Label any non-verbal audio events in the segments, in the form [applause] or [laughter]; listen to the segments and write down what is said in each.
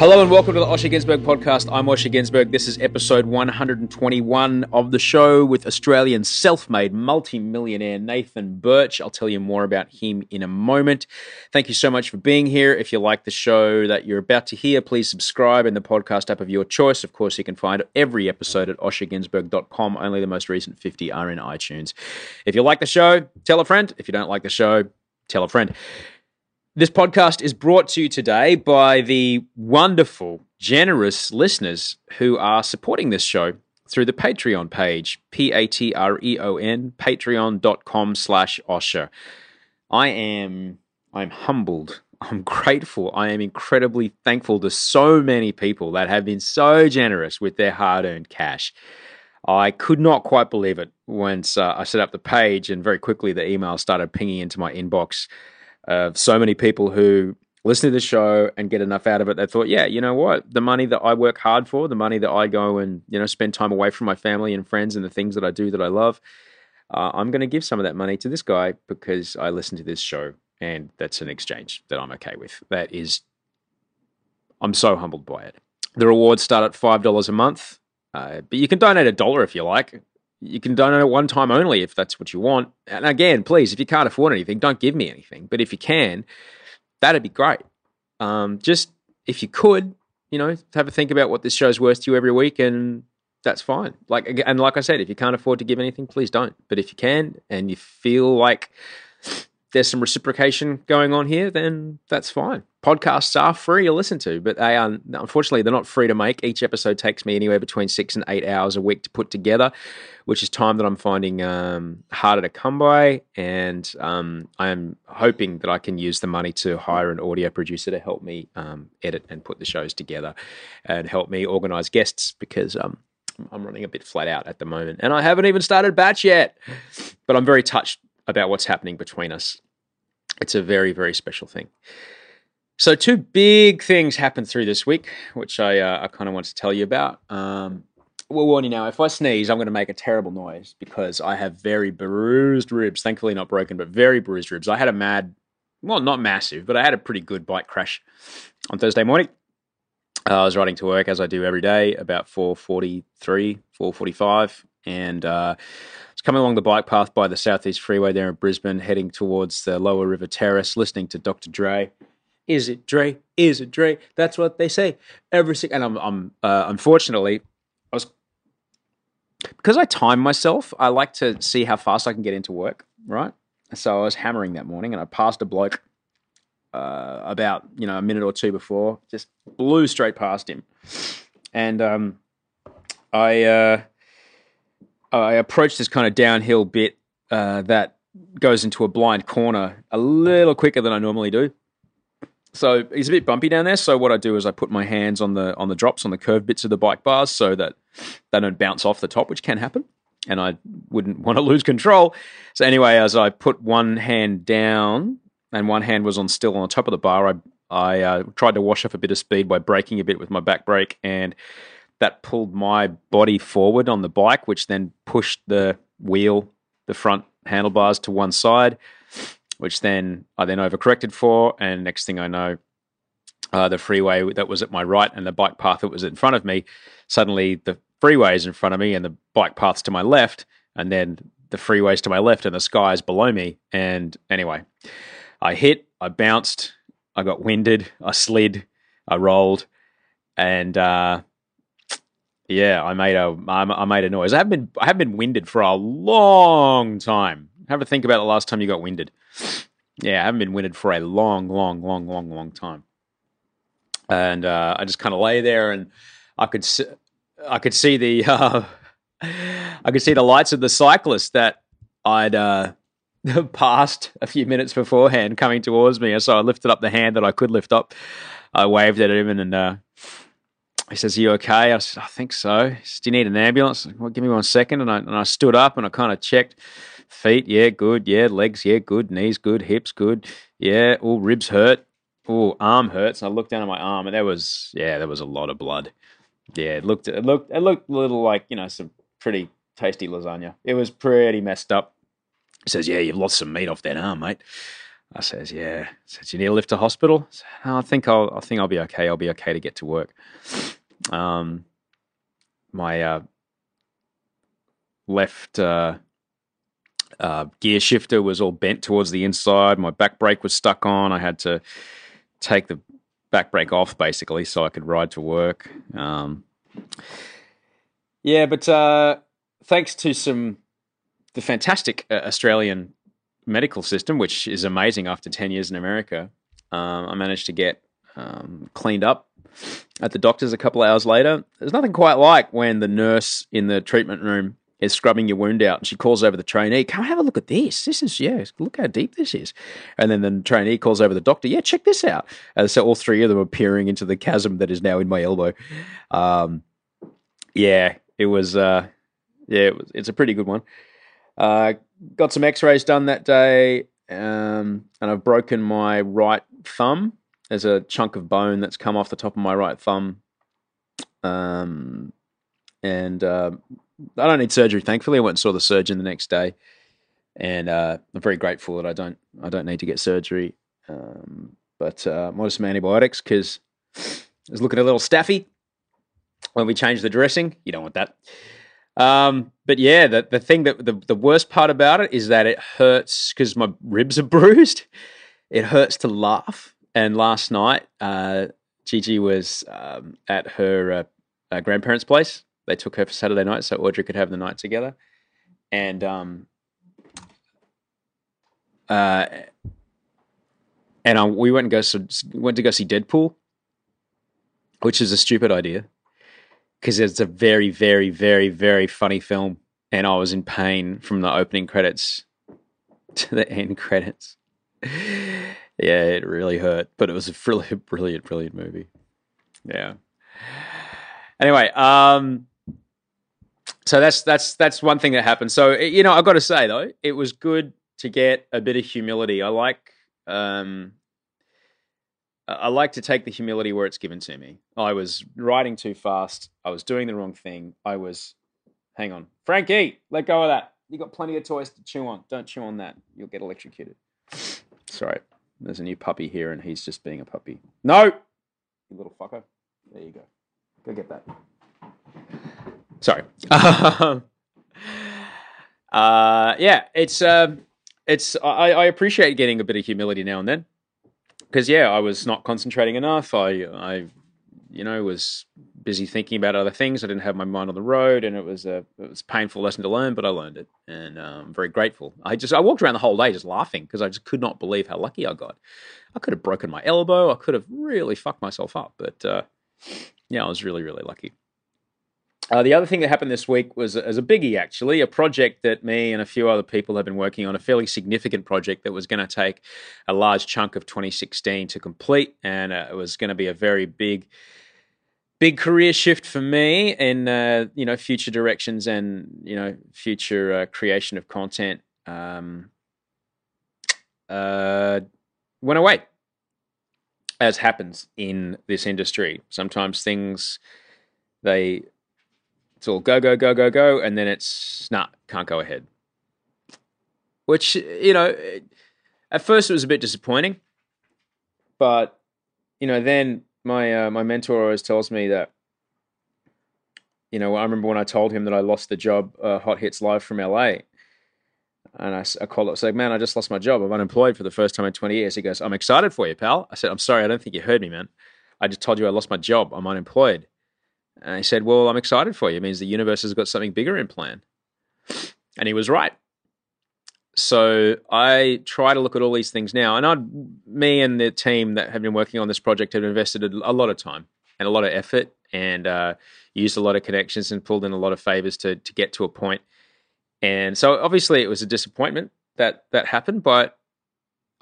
Hello and welcome to the Osher Günsberg podcast. I'm Osher Günsberg. This is episode 121 of the show with Australian self-made multi-millionaire Nathan Birch. I'll tell you more about him in a moment. Thank you so much for being here. If you like the show that you're about to hear, please subscribe in the podcast app of your choice. Of course, you can find every episode at osherginsberg.com. Only the most recent 50 are in iTunes. If you like the show, tell a friend. If you don't like the show, tell a friend. This podcast is brought to you today by the wonderful, generous listeners who are supporting this show through the Patreon page, P-A-T-R-E-O-N, patreon.com slash Osher. I am, I'm humbled. I'm [laughs] grateful. I am incredibly thankful to so many people that have been so generous with their hard-earned cash. I could not quite believe it once uh, I set up the page and very quickly the email started pinging into my inbox of so many people who listen to the show and get enough out of it. They thought, yeah, you know what? The money that I work hard for, the money that I go and you know spend time away from my family and friends and the things that I do that I love, uh, I'm going to give some of that money to this guy because I listen to this show, and that's an exchange that I'm okay with. That is, I'm so humbled by it. The rewards start at five dollars a month, uh, but you can donate a dollar if you like. You can donate one time only if that's what you want. And again, please, if you can't afford anything, don't give me anything. But if you can, that'd be great. Um, just if you could, you know, have a think about what this show's worth to you every week, and that's fine. Like and like I said, if you can't afford to give anything, please don't. But if you can, and you feel like there's some reciprocation going on here, then that's fine. Podcasts are free to listen to, but they are unfortunately they're not free to make. Each episode takes me anywhere between six and eight hours a week to put together, which is time that I'm finding um, harder to come by. And um, I am hoping that I can use the money to hire an audio producer to help me um, edit and put the shows together, and help me organize guests because um, I'm running a bit flat out at the moment, and I haven't even started batch yet. But I'm very touched about what's happening between us. It's a very, very special thing. So, two big things happened through this week, which I, uh, I kind of want to tell you about. Um, we'll warn you now if I sneeze, I'm going to make a terrible noise because I have very bruised ribs. Thankfully, not broken, but very bruised ribs. I had a mad, well, not massive, but I had a pretty good bike crash on Thursday morning. Uh, I was riding to work as I do every day, about 4:43, 4:45, and uh, was coming along the bike path by the Southeast Freeway there in Brisbane, heading towards the Lower River Terrace, listening to Dr. Dre. Is it Dre? Is it Dre? That's what they say every single. And I'm, I'm uh, unfortunately, I was because I time myself. I like to see how fast I can get into work. Right. So I was hammering that morning, and I passed a bloke uh, about you know a minute or two before. Just blew straight past him, and um, I uh, I approached this kind of downhill bit uh, that goes into a blind corner a little quicker than I normally do. So it's a bit bumpy down there. So what I do is I put my hands on the on the drops on the curved bits of the bike bars so that they don't bounce off the top, which can happen. And I wouldn't [laughs] want to lose control. So anyway, as I put one hand down and one hand was on still on the top of the bar, I I uh, tried to wash off a bit of speed by braking a bit with my back brake, and that pulled my body forward on the bike, which then pushed the wheel, the front handlebars to one side which then I then overcorrected for. And next thing I know, uh, the freeway that was at my right and the bike path that was in front of me, suddenly the freeway is in front of me and the bike path's to my left, and then the freeway's to my left and the sky is below me. And anyway, I hit, I bounced, I got winded, I slid, I rolled, and uh, yeah, I made a I made a noise. I have been I have been winded for a long time. Have a think about the last time you got winded. Yeah, I haven't been winded for a long, long, long, long, long time. And uh, I just kind of lay there, and I could see, I could see the [laughs] uh, I could see the lights of the cyclist that I'd uh, [laughs] passed a few minutes beforehand coming towards me. And so I lifted up the hand that I could lift up. I waved at him, and, and uh, he says, Are you okay? I said, I think so. Said, Do you need an ambulance? Well, give me one second. And I, and I stood up and I kind of checked feet, yeah, good. Yeah, legs, yeah, good. Knees, good. Hips, good. Yeah, all ribs hurt. Oh, arm hurts. And I looked down at my arm and there was, yeah, there was a lot of blood. Yeah, it looked, it looked, it looked a little like, you know, some pretty tasty lasagna. It was pretty messed up. He says, Yeah, you've lost some meat off that arm, mate. I says, yeah. He says, you need to lift to hospital? I, said, I think I'll, I think I'll be okay. I'll be okay to get to work. Um, my uh, left uh, uh, gear shifter was all bent towards the inside. My back brake was stuck on. I had to take the back brake off basically so I could ride to work. Um, yeah, but uh, thanks to some the fantastic uh, Australian medical system, which is amazing after ten years in America, um, I managed to get um, cleaned up at the doctor's a couple hours later. There's nothing quite like when the nurse in the treatment room is scrubbing your wound out and she calls over the trainee, come have a look at this. This is, yeah, look how deep this is. And then the trainee calls over the doctor, yeah, check this out. And so all three of them are peering into the chasm that is now in my elbow. Um, yeah, it was, uh, yeah, it was, it's a pretty good one. Uh, got some x rays done that day. Um, and I've broken my right thumb there's a chunk of bone that's come off the top of my right thumb. Um, and uh, I don't need surgery. Thankfully, I went and saw the surgeon the next day, and uh, I'm very grateful that I don't I don't need to get surgery. Um, but uh, on some antibiotics because I was looking a little staffy when we changed the dressing. You don't want that. Um, but yeah, the the thing that the, the worst part about it is that it hurts because my ribs are bruised. It hurts to laugh and last night, uh, Gigi was um, at her uh, uh, grandparents' place. They took her for Saturday night so Audrey could have the night together. And um, uh, and we went and go so, went to go see Deadpool, which is a stupid idea because it's a very, very, very, very funny film, and I was in pain from the opening credits to the end credits yeah, it really hurt, but it was a [laughs] really brilliant, brilliant movie. Yeah. Anyway, um, so that's that's that's one thing that happened. So you know, I've got to say though, it was good to get a bit of humility. I like um, I like to take the humility where it's given to me. I was riding too fast. I was doing the wrong thing. I was, hang on, Frankie, let go of that. You got plenty of toys to chew on. Don't chew on that. You'll get electrocuted. Sorry. There's a new puppy here, and he's just being a puppy. No, you little fucker. There you go. Go get that. Sorry. [laughs] uh, yeah, it's uh, it's I, I appreciate getting a bit of humility now and then because yeah, I was not concentrating enough. I I you know was busy thinking about other things. I didn't have my mind on the road, and it was a it was a painful lesson to learn, but I learned it, and um, I'm very grateful. I just I walked around the whole day just laughing because I just could not believe how lucky I got. I could have broken my elbow. I could have really fucked myself up, but uh, yeah, I was really really lucky. Uh, the other thing that happened this week was as a biggie, actually, a project that me and a few other people have been working on, a fairly significant project that was going to take a large chunk of 2016 to complete, and uh, it was going to be a very big big career shift for me in uh, you know future directions and you know future uh, creation of content um, uh, went away as happens in this industry. Sometimes things they it's all go go go go go and then it's not nah, can't go ahead. Which you know at first it was a bit disappointing but you know then my uh, my mentor always tells me that you know I remember when I told him that I lost the job uh, Hot Hits Live from LA and I, I called up said man I just lost my job. I'm unemployed for the first time in 20 years. He goes I'm excited for you pal. I said I'm sorry I don't think you heard me man. I just told you I lost my job. I'm unemployed and he said well I'm excited for you. It means the universe has got something bigger in plan. And he was right. So I try to look at all these things now, and I, me and the team that have been working on this project have invested a lot of time and a lot of effort, and uh, used a lot of connections and pulled in a lot of favors to to get to a point. And so, obviously, it was a disappointment that that happened, but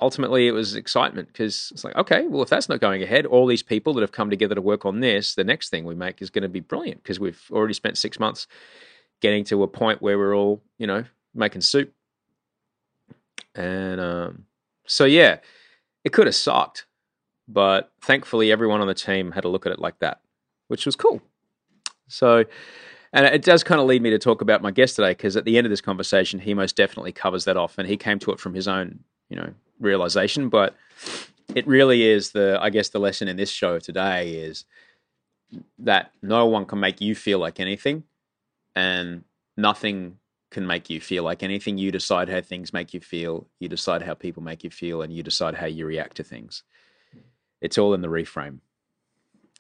ultimately, it was excitement because it's like, okay, well, if that's not going ahead, all these people that have come together to work on this, the next thing we make is going to be brilliant because we've already spent six months getting to a point where we're all, you know, making soup and um, so, yeah, it could have sucked, but thankfully, everyone on the team had a look at it like that, which was cool. So, and it does kind of lead me to talk about my guest today because at the end of this conversation, he most definitely covers that off, and he came to it from his own, you know, realization. But it really is the, I guess, the lesson in this show today is that no one can make you feel like anything, and nothing can make you feel like anything. You decide how things make you feel. You decide how people make you feel, and you decide how you react to things. It's all in the reframe.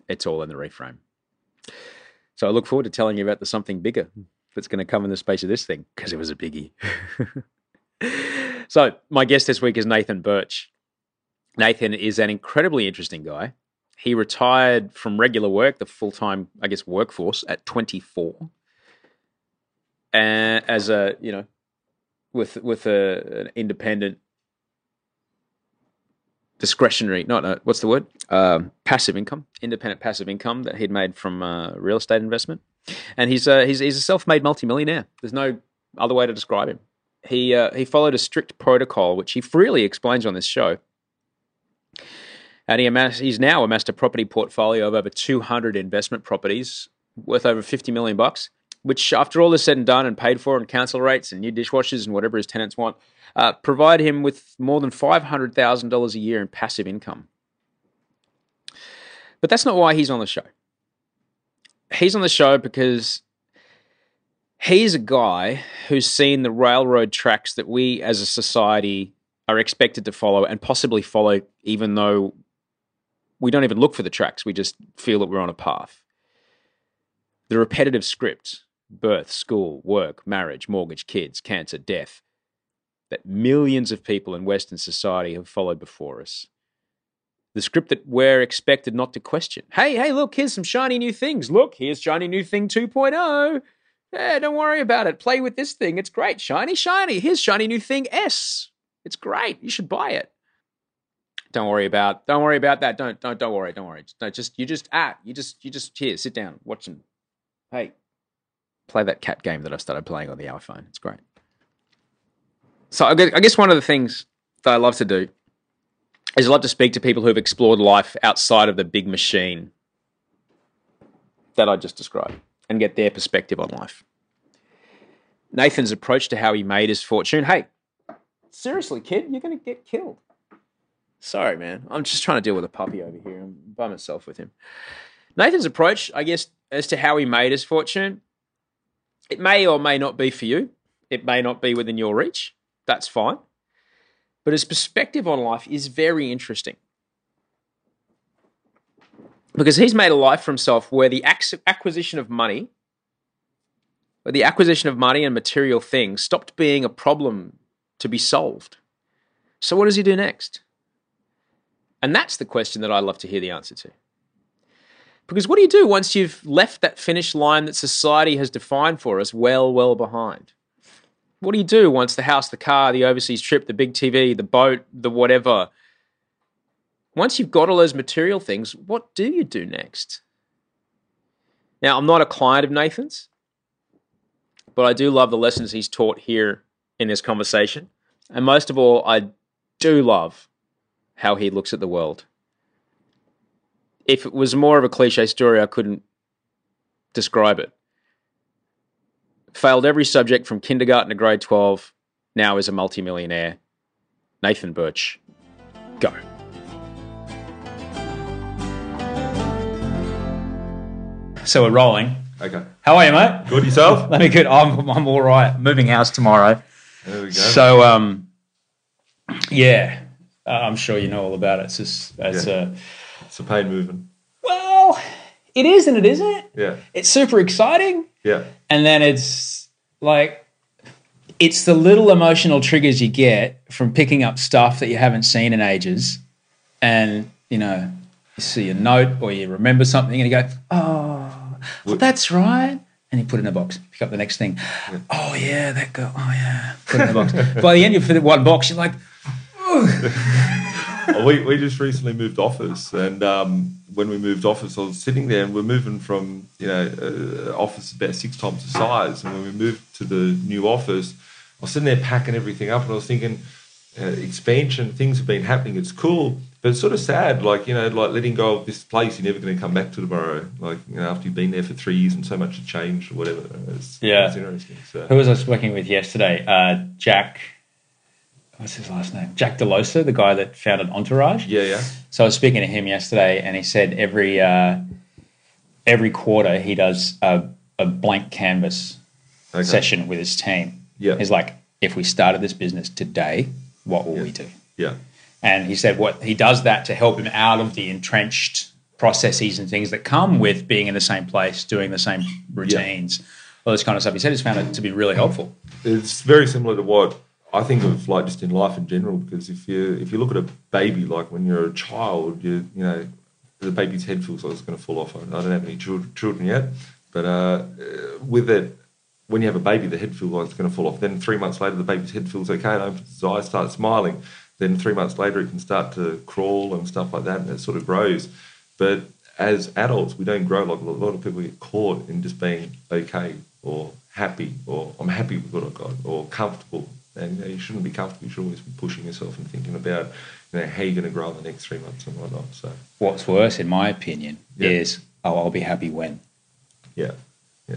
It's all in the reframe. So I look forward to telling you about the something bigger that's going to come in the space of this thing because it was a biggie. [laughs] so my guest this week is Nathan Birch. Nathan is an incredibly interesting guy. He retired from regular work, the full time, I guess, workforce at 24 and as a you know with with a, an independent discretionary not uh, what's the word? Um, passive income independent passive income that he'd made from uh, real estate investment. And he's uh, he's he's a self-made multimillionaire. There's no other way to describe him he uh, he followed a strict protocol which he freely explains on this show and he amassed, he's now amassed a property portfolio of over 200 investment properties worth over 50 million bucks which, after all is said and done and paid for, and council rates and new dishwashers and whatever his tenants want, uh, provide him with more than $500,000 a year in passive income. But that's not why he's on the show. He's on the show because he's a guy who's seen the railroad tracks that we as a society are expected to follow and possibly follow, even though we don't even look for the tracks. We just feel that we're on a path. The repetitive script birth, school, work, marriage, mortgage, kids, cancer, death that millions of people in Western society have followed before us. The script that we're expected not to question. Hey, hey, look, here's some shiny new things. Look, here's shiny new thing 2.0. Yeah, don't worry about it. Play with this thing. It's great. Shiny, shiny. Here's shiny new thing S. It's great. You should buy it. Don't worry about. Don't worry about that. Don't don't don't worry. Don't worry. Don't just you just ah you just you just here sit down watch them. Hey, play that cat game that I started playing on the iPhone. It's great. So I guess one of the things that I love to do is I love to speak to people who've explored life outside of the big machine that I just described and get their perspective on life. Nathan's approach to how he made his fortune. Hey, seriously, kid, you're going to get killed. Sorry, man. I'm just trying to deal with a puppy over here. I'm by myself with him. Nathan's approach, I guess, as to how he made his fortune it may or may not be for you. It may not be within your reach. That's fine. But his perspective on life is very interesting. Because he's made a life for himself where the ac- acquisition of money, where the acquisition of money and material things stopped being a problem to be solved. So, what does he do next? And that's the question that I'd love to hear the answer to. Because what do you do once you've left that finish line that society has defined for us well, well behind? What do you do once the house, the car, the overseas trip, the big TV, the boat, the whatever? Once you've got all those material things, what do you do next? Now, I'm not a client of Nathan's, but I do love the lessons he's taught here in this conversation. And most of all, I do love how he looks at the world. If it was more of a cliche story, I couldn't describe it. Failed every subject from kindergarten to grade 12, now is a multimillionaire. Nathan Birch. Go. So we're rolling. Okay. How are you, mate? Good yourself? [laughs] Let me good. I'm, I'm all right. Moving house tomorrow. There we go. So, um, yeah, uh, I'm sure you know all about it. It's just, it's Yeah. uh, it's a pain moving. well, it is and it isn't. Yeah. It's super exciting, Yeah. and then it's like it's the little emotional triggers you get from picking up stuff that you haven't seen in ages, and you know, you see a note or you remember something, and you go, "Oh, well, that's right." And you put it in a box. Pick up the next thing. Oh yeah, that girl. Oh yeah. Put it in the box. [laughs] By the end of the one box, you're like, [laughs] Well, we, we just recently moved office, and um, when we moved office, I was sitting there, and we're moving from you know uh, office about six times the size, and when we moved to the new office, I was sitting there packing everything up, and I was thinking, uh, expansion, things have been happening, it's cool, but it's sort of sad, like you know, like letting go of this place, you're never going to come back to tomorrow. like you know, after you've been there for three years and so much has changed or whatever. It's, Yeah. it's interesting. So. Who was I working with yesterday? Uh, Jack. What's his last name? Jack Delosa, the guy that founded Entourage. Yeah, yeah, So I was speaking to him yesterday, and he said every uh, every quarter he does a, a blank canvas okay. session with his team. Yeah. He's like, if we started this business today, what will we do? yeah, And he said what he does that to help him out of the entrenched processes and things that come with being in the same place, doing the same routines, all this kind of stuff. He said he's found it to be really helpful. it's very similar to what I think of like just in life in general. Because if you if you look at a baby, like when you're a child, you you know the baby's head feels like it's going to fall off. I don't have any children, yet, but uh, with it, when you have a baby, the head feels like it's going to fall off. Then three months later, the baby's head feels okay, and opens its eyes, starts smiling. Then three months later, it can start to crawl and stuff like that, and it sort of grows. But as adults, we don't grow like a lot of people get caught in just being okay or happy or I'm happy with what I've got or comfortable. And you, know, you shouldn't be comfortable. You should always be pushing yourself and thinking about you know how you're going to grow in the next three months and whatnot. So What's worse, in my opinion, Yeah. is oh, I'll be happy when. yeah, yeah.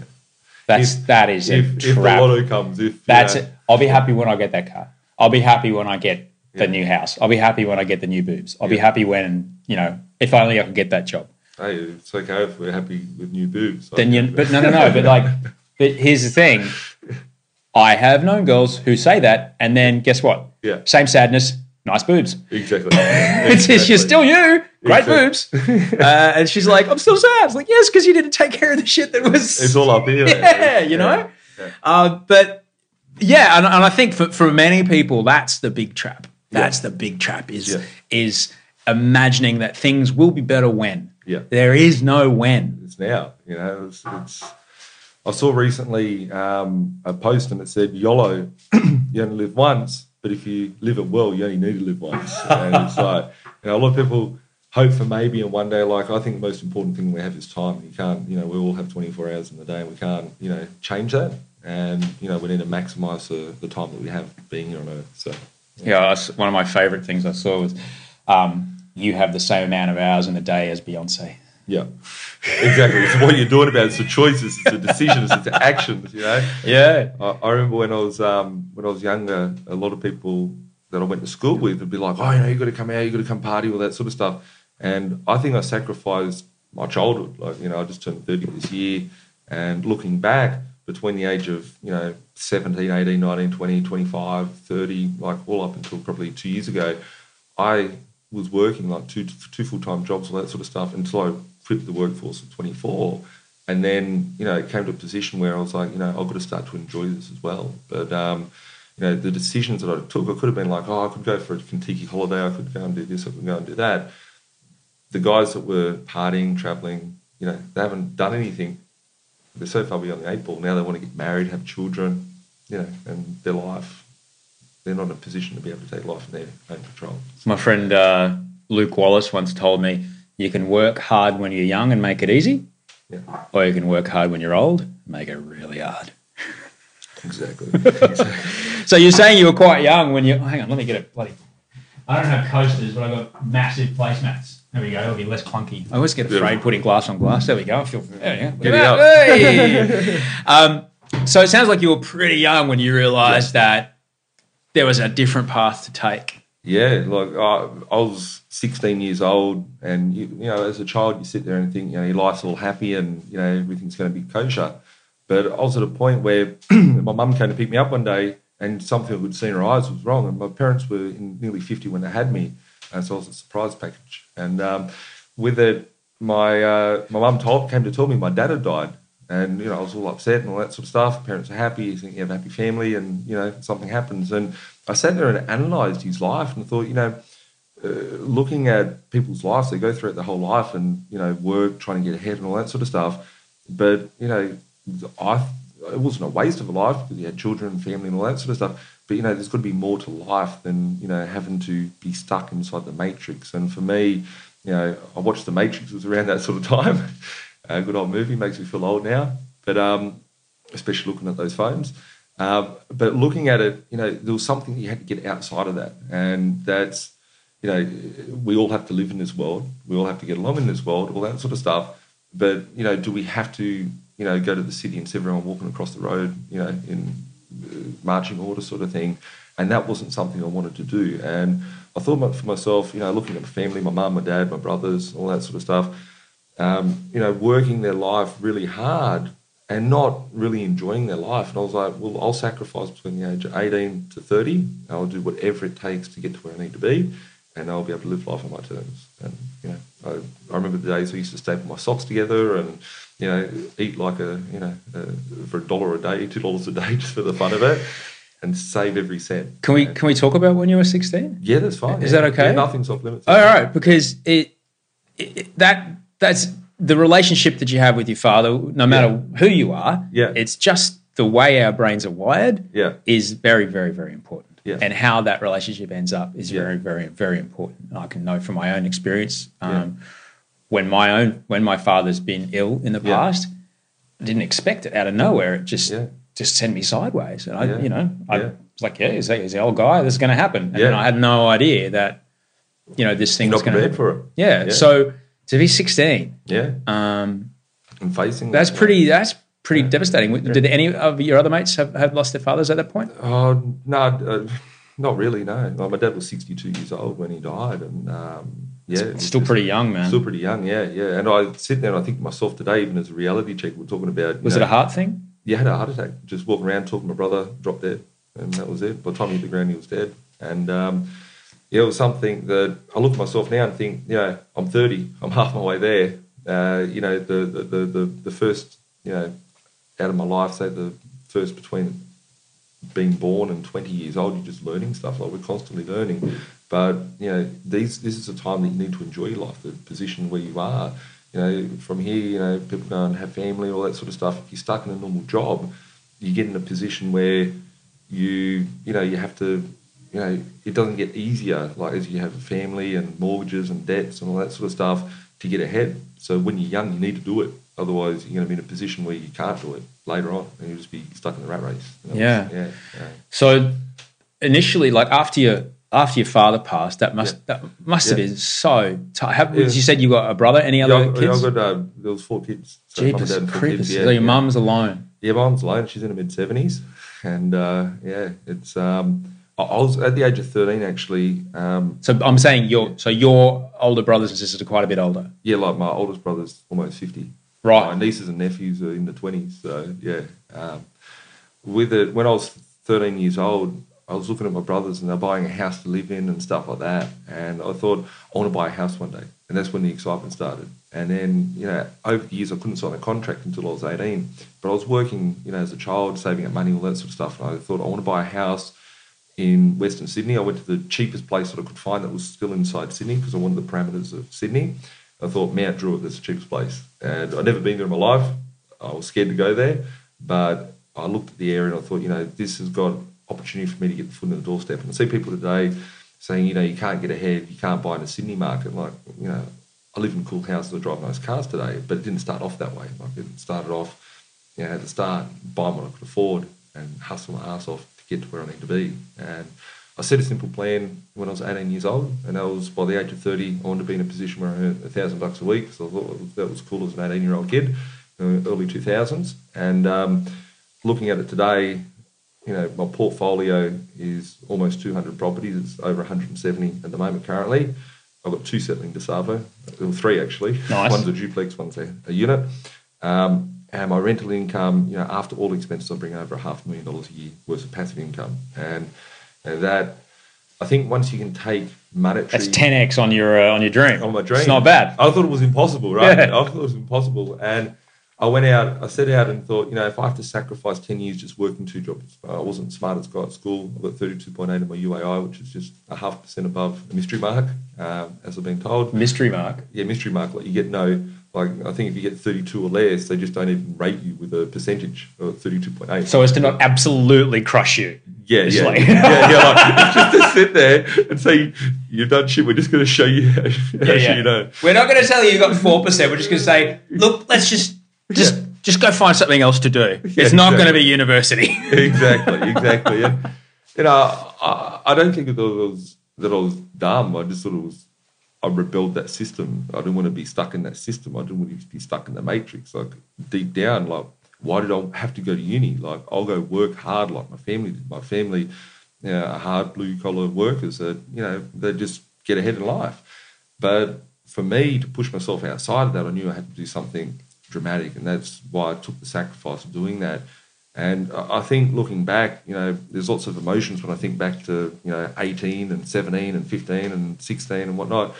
That's If- that is a If, if the trap. lotto comes, if That's know, it. I'll be happy when I get that car. I'll be happy when I get the new house. I'll be happy when I get the new boobs. I'll be happy when you know if only I could get that job. Hey, it's okay if we're happy with new boobs. Then you, but no, no, no. But like, [laughs] but here's the thing. I have known girls who say that, and then guess what? Yeah. Same sadness, nice boobs. exactly. [laughs] It's, it's you're still you, great Exactly. boobs. [laughs] Uh, and she's like, I'm still sad. It's like, yes, because you didn't take care of the shit that was. It's all up here. yeah, you know. Uh, but yeah, and, and I think for for many people, that's the big trap. That's the big trap is Yeah. is imagining that things will be better when. Yeah. There is no when. it's now. You know, it's, it's. I saw recently um, a post and it said, "YOLO, [clears throat] you only live once, but if you live it well, you only need to live once." [laughs] And it's like, you know, a lot of people hope for maybe in one day. Like I think the most important thing we have is time. You can't, you know, we all have 24 hours in the day, and we can't, you know, change that. And you know, we need to maximise the, the time that we have being here on Earth. So Yeah, one of my favorite things I saw was um, you have the same amount of hours in a day as Beyonce. yeah, exactly. It's what you're doing about it. It's the choices, it's the decisions, it's the actions. You know. Yeah. I, I remember when I was um, when I was younger, a lot of people that I went to school with would be like, "Oh, you know, you got to come out, you got to come party, all that sort of stuff." And I think I sacrificed my childhood. Like, you know, I just turned 30 this year, and looking back, between the age of you know 17, 18, 19, 20, 25, 30, like all up until probably two years ago, I was working like two two full time jobs, all that sort of stuff until I quit the workforce at 24. And then, you know, it came to a position where I was like, you know, I've got to start to enjoy this as well. But, um, you know, the decisions that I took, I could have been like, oh, I could go for a Contiki holiday, I could go and do this, I could go and do that. The guys that were partying, traveling, you know, they haven't done anything. They're so far beyond the eight ball. Now they want to get married, have children, you know, and their life. They're not in a position to be able to take life in their own control. My friend uh, Luke Wallace once told me you can work hard when you're young and make it easy, Yeah, or you can work hard when you're old and make it really hard. exactly. [laughs] exactly. So you're saying you were quite young when you. Hang on, let me get a bloody. I don't have coasters, but I've got massive placemats. There we go. It'll be less clunky. I always get afraid putting glass on glass. There we go. I feel. There we go. Look Get at it that. Hey! [laughs] um, so it sounds like you were pretty young when you realised that there was a different path to take. Yeah, like I, I was 16 years old, and you, you know, as a child, you sit there and think, you know, your life's all happy and you know everything's going to be kosher. But I was at a point where [clears throat] my mum came to pick me up one day, and something I could see in her eyes was wrong. And my parents were in nearly 50 when they had me, it was a surprise package. And um, with it, my uh, my mum told came to tell me my dad had died, and you know I was all upset and all that sort of stuff. Parents are happy, you think you have a happy family, and you know something happens. And I sat there and analysed his life and thought, you know, uh, looking at people's lives, they go through it their whole life and you know work, trying to get ahead and all that sort of stuff. But you know, I it wasn't a waste of a life because he had children and family and all that sort of stuff. But you know, there's got to be more to life than you know having to be stuck inside the matrix. And for me, you know, I watched The Matrix. It was around that sort of time. a [laughs] good old movie makes me feel old now, but um, especially looking at those phones. Um, but looking at it, you know, there was something you had to get outside of that, and that's, you know, we all have to live in this world. We all have to get along in this world, all that sort of stuff. But you know, do we have to, you know, go to the city and see everyone walking across the road, you know, in uh, marching order sort of thing? And that wasn't something I wanted to do. And I thought for myself, you know, looking at my family, my mum, my dad, my brothers, all that sort of stuff, um, you know, working their life really hard and not really enjoying their life. And I was like, well, I'll sacrifice between the age of 18 to 30. And I'll do whatever it takes to get to where I need to be. And I'll be able to live life on my terms. And, you know, I, I remember the days we used to staple my socks together and, you know, eat like a, you know, uh, for a dollar a day, two dollars a day [laughs] just for the fun of it and save every cent. Can we can we talk about when you were 16? Yeah, that's fine. Is yeah. that okay? Yeah, nothing's off limits. All right, because it, it that that's the relationship that you have with your father. No matter who you are, Yeah. it's just the way our brains are wired. Yeah. is very very very important. Yeah. and how that relationship ends up is Yeah. very very very important. I can know from my own experience. Um, Yeah. When my own when my father's been ill in the Yeah. past, I didn't expect it out of nowhere. It just Yeah. just sent me sideways, and I Yeah. you know I was like, yeah, he's, he's the old guy. This is going to happen, and I had no idea that you know this thing You're was not going to prepared for it. yeah. So to be 16, Yeah. um, And facing that's that. pretty. That's pretty devastating. Did any of your other mates have, have lost their fathers at that point? Oh no, uh, [laughs] not really. No, my dad was sixty-two years old when he died, and um, yeah, Still pretty young, man. Still pretty young, yeah, yeah. And I sit there and I think to myself today, even as a reality check, we're talking about. Was know, it a heart thing? Yeah, had a heart attack. Just walking around talking to my brother, dropped dead, and that was it. By the time he hit the ground, he was dead. And um, yeah, it was something that I look at myself now and think, you know, I'm 30, I'm half my way there. Uh, you know, the, the the the the first, you know, out of my life, say the first between being born and 20 years old, you're just learning stuff. Like we're constantly learning. But, you know, these this is a time that you need to enjoy your life, the position where you are. You know, from here, you know, people go and have family, all that sort of stuff. If you're stuck in a normal job, you get in a position where you, you know, you have to, you know, it doesn't get easier, like as you have a family and mortgages and debts and all that sort of stuff to get ahead. So when you're young, you need to do it. Otherwise, you're going to be in a position where you can't do it later on, and you'll just be stuck in the rat race. That was- Yeah. yeah, yeah. So initially, like after your after your father passed, that must Yeah. that must have Yeah. been so. T- have, Yeah. You said you got a brother. Any other Yeah, kids? I got uh, there was four kids. So Jeepers creepers. yeah, so your mum's alone. Yeah, my mum's alone. She's in her mid seventies, and uh, yeah, it's. Um, I I was at the age of thirteen actually. Um, So I'm saying your so your older brothers and sisters are quite a bit older. yeah, like my oldest brother's almost fifty. Right. My nieces and nephews are in the twenties. So yeah, um, with it when I was thirteen years old, I was looking at my brothers and they're buying a house to live in and stuff like that. And I thought I want to buy a house one day. and that's when the excitement started. And then, you know, over the years, I couldn't sign a contract until I was 18. But I was working, you know, as a child, saving up money, all that sort of stuff. And I thought, I want to buy a house in Western Sydney. I went to the cheapest place that I could find that was still inside Sydney because I wanted the parameters of Sydney. I thought Mount Druitt, that's the cheapest place. And I'd never been there in my life. I was scared to go there. But I looked at the area and I thought, you know, this has got opportunity for me to get the foot in the doorstep. And I see people today saying, you know, you can't get ahead, you can't buy in the Sydney market. Like, you know, I live in cool houses, I drive nice cars today, but it didn't start off that way. Like it started off, you know, at the start buying what I could afford and hustle my ass off to get to where I need to be. And I set a simple plan when I was 18 years old, and that was by the age of 30, I wanted to be in a position where I earned a thousand bucks a week. So I thought that was cool as an 18 year old kid, in the early 2000s. And um, looking at it today, you know, my portfolio is almost 200 properties. It's over 170 at the moment currently. I've got two settling to Savo, or three actually. Nice. One's a duplex, one's a, a unit. Um, and my rental income, you know, after all expenses, I bring over a half a million dollars a year worth of passive income. And, and that, I think once you can take monetary... That's 10x on your uh, on your dream. On my dream. It's not bad. I thought it was impossible, right? Yeah. I thought it was impossible. And I went out, I set out and thought, you know, if I have to sacrifice 10 years just working two jobs, I wasn't smartest guy at school. I got 32.8 in my UAI, which is just a half percent above the mystery mark, um, as I've been told. Mystery mark. Yeah, mystery mark, like you get no, like I think if you get 32 or less, they just don't even rate you with a percentage of 32.8. So as to not absolutely crush you. yeah, it's yeah, like- yeah, yeah, like, [laughs] just to sit there and say, you've done shit, we're just going to show you how, how you know. We're not going to tell you you've got four percent. We're just going to say, look, let's just just Yeah. just go find something else to do. Yeah, it's not going to be university. [laughs] exactly, exactly. And, you know, I, I don't think that I was that I was dumb. I just thought it was I rebelled that system. I didn't want to be stuck in that system. I didn't want to be stuck in the matrix. Like deep down, like why did I have to go to uni? Like I'll go work hard like my family did. My family, you know, are hard blue collar workers that you know they just get ahead in life. But for me to push myself outside of that, I knew I had to do something dramatic, and that's why I took the sacrifice of doing that. And I think looking back, you know, there's lots of emotions when I think back to, you know, 18 and 17 and 15 and 16 and whatnot.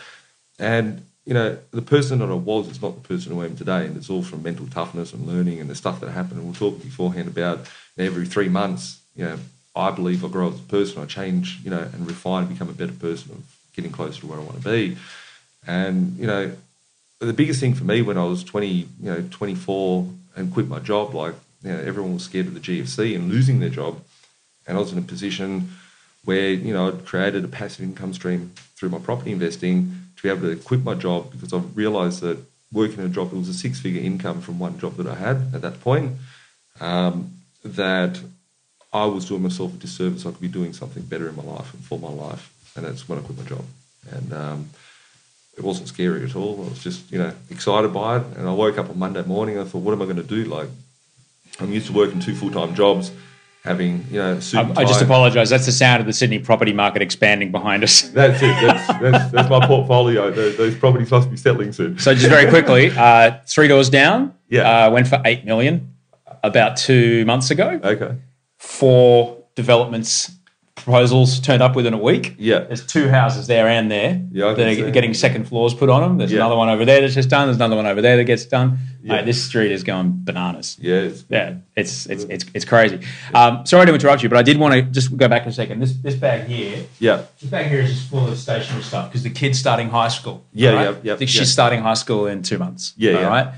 And, you know, the person that I was is not the person who I am today. And it's all from mental toughness and learning and the stuff that happened. And we'll talk beforehand about every three months, you know, I believe I grow as a person. I change, you know, and refine and become a better person of getting closer to where I want to be. And, you know, the biggest thing for me when I was 20, you know, 24 and quit my job, like, you know, everyone was scared of the GFC and losing their job. And I was in a position where, you know, I'd created a passive income stream through my property investing to be able to quit my job because I realized that working a job, it was a six figure income from one job that I had at that point, um, that I was doing myself a disservice. I could be doing something better in my life and for my life. And that's when I quit my job. And, um, it wasn't scary at all. I was just, you know, excited by it. And I woke up on Monday morning. I thought, what am I going to do? Like, I'm used to working two full time jobs, having, you know, I, I just apologise. That's the sound of the Sydney property market expanding behind us. [laughs] That's it. That's, that's, that's my portfolio. Those, those properties must be settling soon. So just very quickly, uh, three doors down. Yeah. uh, went for eight million about two months ago. Okay. Four developments proposals turned up within a week. Yeah. There's two houses there and there yeah, I that are see. getting second floors put on them. There's Yeah. another one over there that's just done. There's another one over there that gets done. Yeah. Mate, this street is going bananas. Yeah. It's, Yeah, it's it's it's, it's crazy. Um, sorry to interrupt you, but I did want to just go back a second. This this bag here, yeah. this bag here is just full of stationery stuff because the kid's starting high school. Yeah, right? yeah, yeah, I think she's starting high school in two months. Yeah, all yeah. right.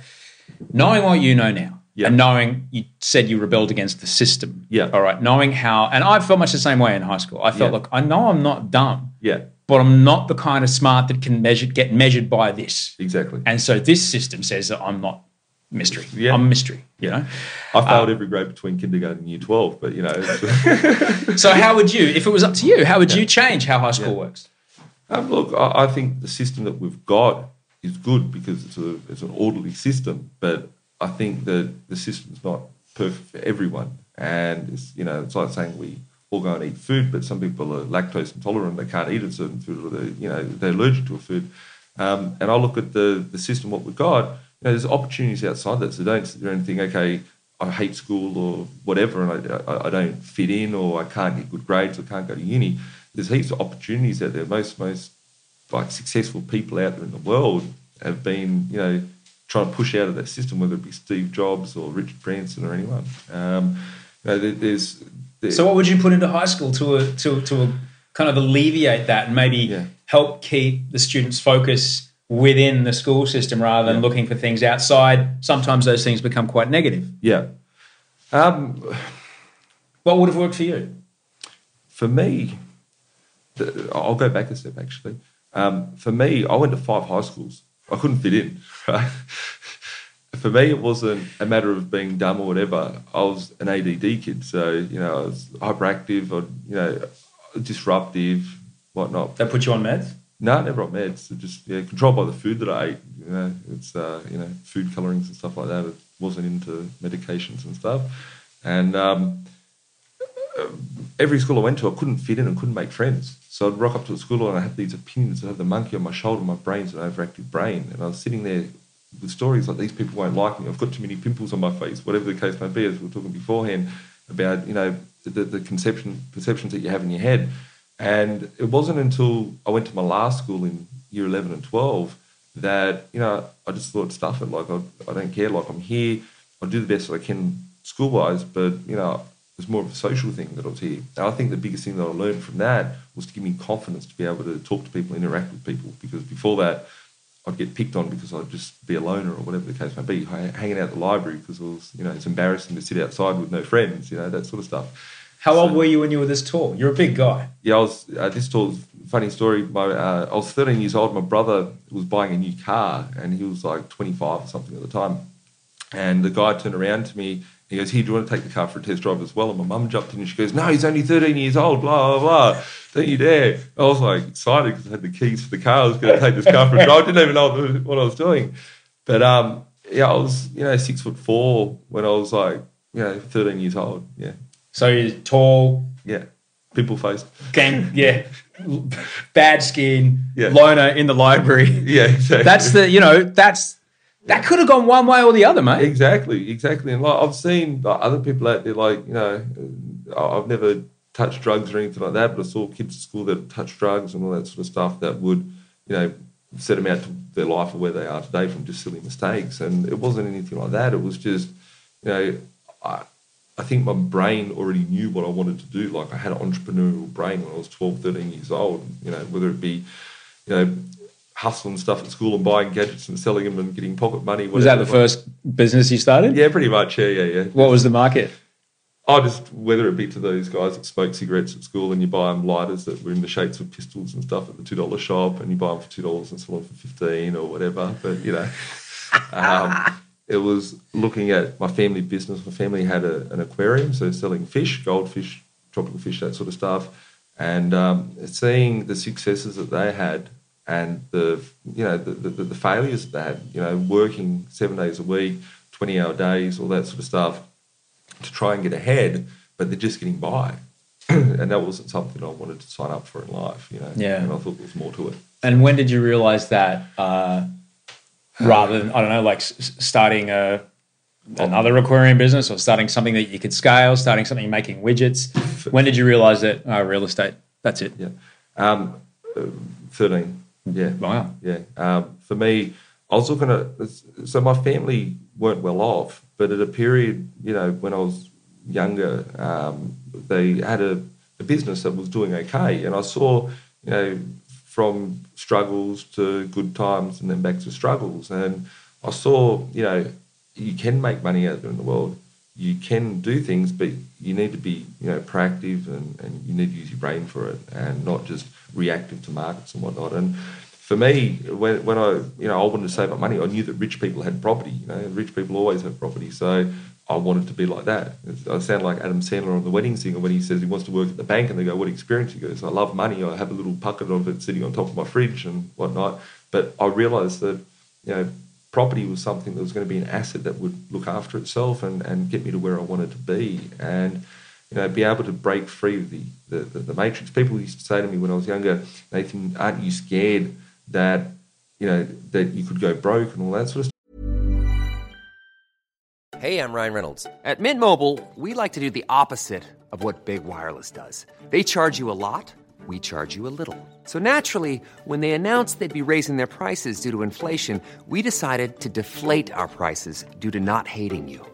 Knowing what you know now, Yeah. and knowing you said you rebelled against the system. Yeah. All right. Knowing how, and I felt much the same way in high school. I felt Yeah. like I know I'm not dumb, Yeah. but I'm not the kind of smart that can measure get measured by this. Exactly. And so this system says that I'm not mystery. Yeah. I'm mystery. You know. I failed Um, every grade between kindergarten and year 12, but, you know, [laughs] [laughs] So how would you, if it was up to you, how would you change how high school works? Um, look, I, I think the system that we've got is good because it's a it's an orderly system, but I think that the system's not perfect for everyone. And it's, you know, it's like saying we all go and eat food, but some people are lactose intolerant; they can't eat a certain food, or they, you know, they're allergic to a food. Um, and I look at the the system what we've got. You know, there's opportunities outside that. So don't sit there and think, okay, I hate school or whatever, and I, I, I don't fit in, or I can't get good grades, or can't go to uni. There's heaps of opportunities out there. Most most like successful people out there in the world have been, you know, trying to push out of that system, whether it be Steve Jobs or Richard Branson or anyone. Um, you know, there, there's, there's So, what would you put into high school to a, to to a, kind of alleviate that and maybe Yeah. help keep the students' focus within the school system rather than Yeah. looking for things outside? Sometimes those things become quite negative. yeah. Um, What would have worked for you? for me, I'll go back a step actually. Um, for me, I went to five high schools. I couldn't fit in. Right? for me, it wasn't a matter of being dumb or whatever. I was an ADD kid, so you know, I was hyperactive, or you know, disruptive, whatnot. They put you on meds. No, never on meds. It just yeah, controlled by the food that I ate. You know, it's uh, you know food colorings and stuff like that. It wasn't into medications and stuff. And um, Uh, every school I went to, I couldn't fit in and couldn't make friends. So I'd rock up to a school and I had these opinions. I'd have the monkey on my shoulder. My brain's an overactive brain, and I was sitting there with stories like these people won't like me. I've got too many pimples on my face. Whatever the case may be, as we were talking beforehand about you know the, the conception perceptions that you have in your head. And it wasn't until I went to my last school in year 11 and 12 that, you know, I just thought, stuff it. Like, I, I don't care. Like, I'm here. I'll do the best that I can school wise. But, you know, it's more of a social thing that I was here. And I think the biggest thing that I learned from that was to give me confidence to be able to talk to people, interact with people. Because before that, I'd get picked on because I'd just be a loner or whatever the case may be, hanging out at the library because it was, you know, it's embarrassing to sit outside with no friends, you know, that sort of stuff. How old were you when you were this tall? You're a big guy. Yeah, I was. Uh, this tall. funny story. My, uh, I was 13 years old. My brother was buying a new car, and he was like 25 or something at the time. And the guy turned around to me. He goes, "Here, do you want to take the car for a test drive as well?" And my mum jumped in and she goes, "No, he's only 13 years old. Blah blah blah. Don't you dare!" I was like excited because I had the keys for the car. I was going to take this car for a drive. I didn't even know what, I was doing. But um, yeah, I was you know six foot four when I was like you know 13 years old. Yeah, So you're tall, yeah, people faced. gang, yeah, bad skin, Yeah. loner in the library. Yeah, exactly. That's the you know that's that could have gone one way or the other, mate. Exactly, exactly. And like I've seen like, other people out there, like you know, I've never touched drugs or anything like that, but I saw kids at school that touched drugs and all that sort of stuff that would, you know, set them out to their life or where they are today from just silly mistakes. And it wasn't anything like that. It was just, you know, I, I think my brain already knew what I wanted to do. Like I had an entrepreneurial brain when I was 12, 13 years old. You know, whether it be, you know, hustling stuff at school and buying gadgets and selling them and getting pocket money. Was that the first business you started? Yeah, pretty much. Yeah, yeah, yeah. What was the market? I just whether it be to those guys that smoke cigarettes at school and you buy them lighters that were in the shapes of pistols and stuff at the two dollar shop and you buy them for two dollars and sell them for fifteen or whatever. But you know, [laughs] um, it was looking at my family business. My family had a, an aquarium, so selling fish, goldfish, tropical fish, that sort of stuff, and um, seeing the successes that they had and the you know the, the, the failures that they had. You know, working seven days a week, twenty hour days, all that sort of stuff to try and get ahead, but they're just getting by. [clears throat] and that wasn't something I wanted to sign up for in life, you know. Yeah. And I thought there was more to it. And when did you realize that? Uh, rather than I don't know, like s- starting a another aquarium business or starting something that you could scale, starting something making widgets. When did you realize that oh, real estate? That's it. Yeah. Um, uh, 13. Yeah. Wow. Yeah. Um, for me, I was looking at, so my family weren't well off, but at a period, you know, when I was younger, um, they had a, a business that was doing okay. And I saw, you know, from struggles to good times and then back to struggles. And I saw, you know, you can make money out there in the world. You can do things, but you need to be, you know, proactive and, and you need to use your brain for it and not just reactive to markets and whatnot. And for me, when, when I, you know, I wanted to save up money, I knew that rich people had property. You know, rich people always have property. So I wanted to be like that. I sound like Adam Sandler on The Wedding Singer when he says he wants to work at the bank and they go, what experience? He goes, I love money. I have a little bucket of it sitting on top of my fridge and whatnot. But I realised that, you know, property was something that was going to be an asset that would look after itself and, and get me to where I wanted to be. And, you know, be able to break free of the, the, the, the matrix. People used to say to me when I was younger, Nathan, aren't you scared that, you know, that you could go broke and all that sort of stuff? Hey, I'm Ryan Reynolds. At Mint Mobile, we like to do the opposite of what Big Wireless does. They charge you a lot, we charge you a little. So naturally, when they announced they'd be raising their prices due to inflation, we decided to deflate our prices due to not hating you.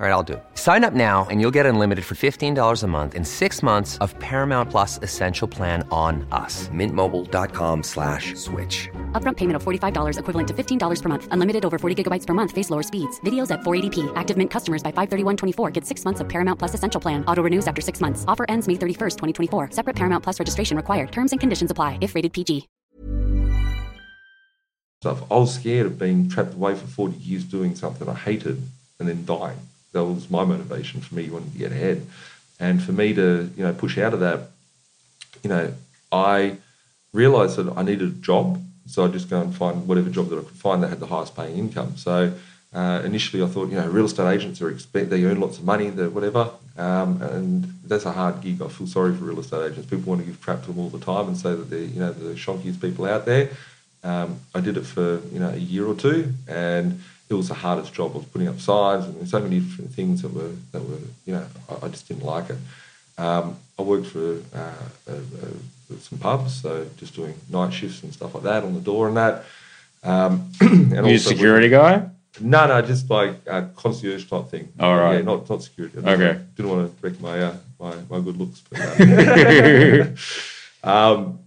All right, I'll do it. Sign up now and you'll get unlimited for $15 a month in six months of Paramount Plus Essential Plan on us. Mintmobile.com slash switch. Upfront payment of $45 equivalent to $15 per month. Unlimited over 40 gigabytes per month. Face lower speeds. Videos at 480p. Active Mint customers by 531.24 get six months of Paramount Plus Essential Plan. Auto renews after six months. Offer ends May 31st, 2024. Separate Paramount Plus registration required. Terms and conditions apply if rated PG. Stuff. I was scared of being trapped away for 40 years doing something I hated and then dying. That was my motivation for me wanting to get ahead. And for me to, you know, push out of that, you know, I realized that I needed a job. So I'd just go and find whatever job that I could find that had the highest paying income. So uh, initially I thought, you know, real estate agents are expect they earn lots of money, they whatever. Um, and that's a hard gig. I feel sorry for real estate agents. People want to give crap to them all the time and say that they're, you know, the shonkiest people out there. Um, I did it for, you know, a year or two and it was the hardest job. I was putting up signs and so many different things that were that were you know I, I just didn't like it. Um, I worked for uh, uh, uh, some pubs, so just doing night shifts and stuff like that on the door and that. Um, [clears throat] and you a security guy? No, no, just like a concierge type thing. All right. Yeah, not not security. I Okay. Didn't, didn't want to wreck my uh, my my good looks. But, uh, [laughs] [laughs] um,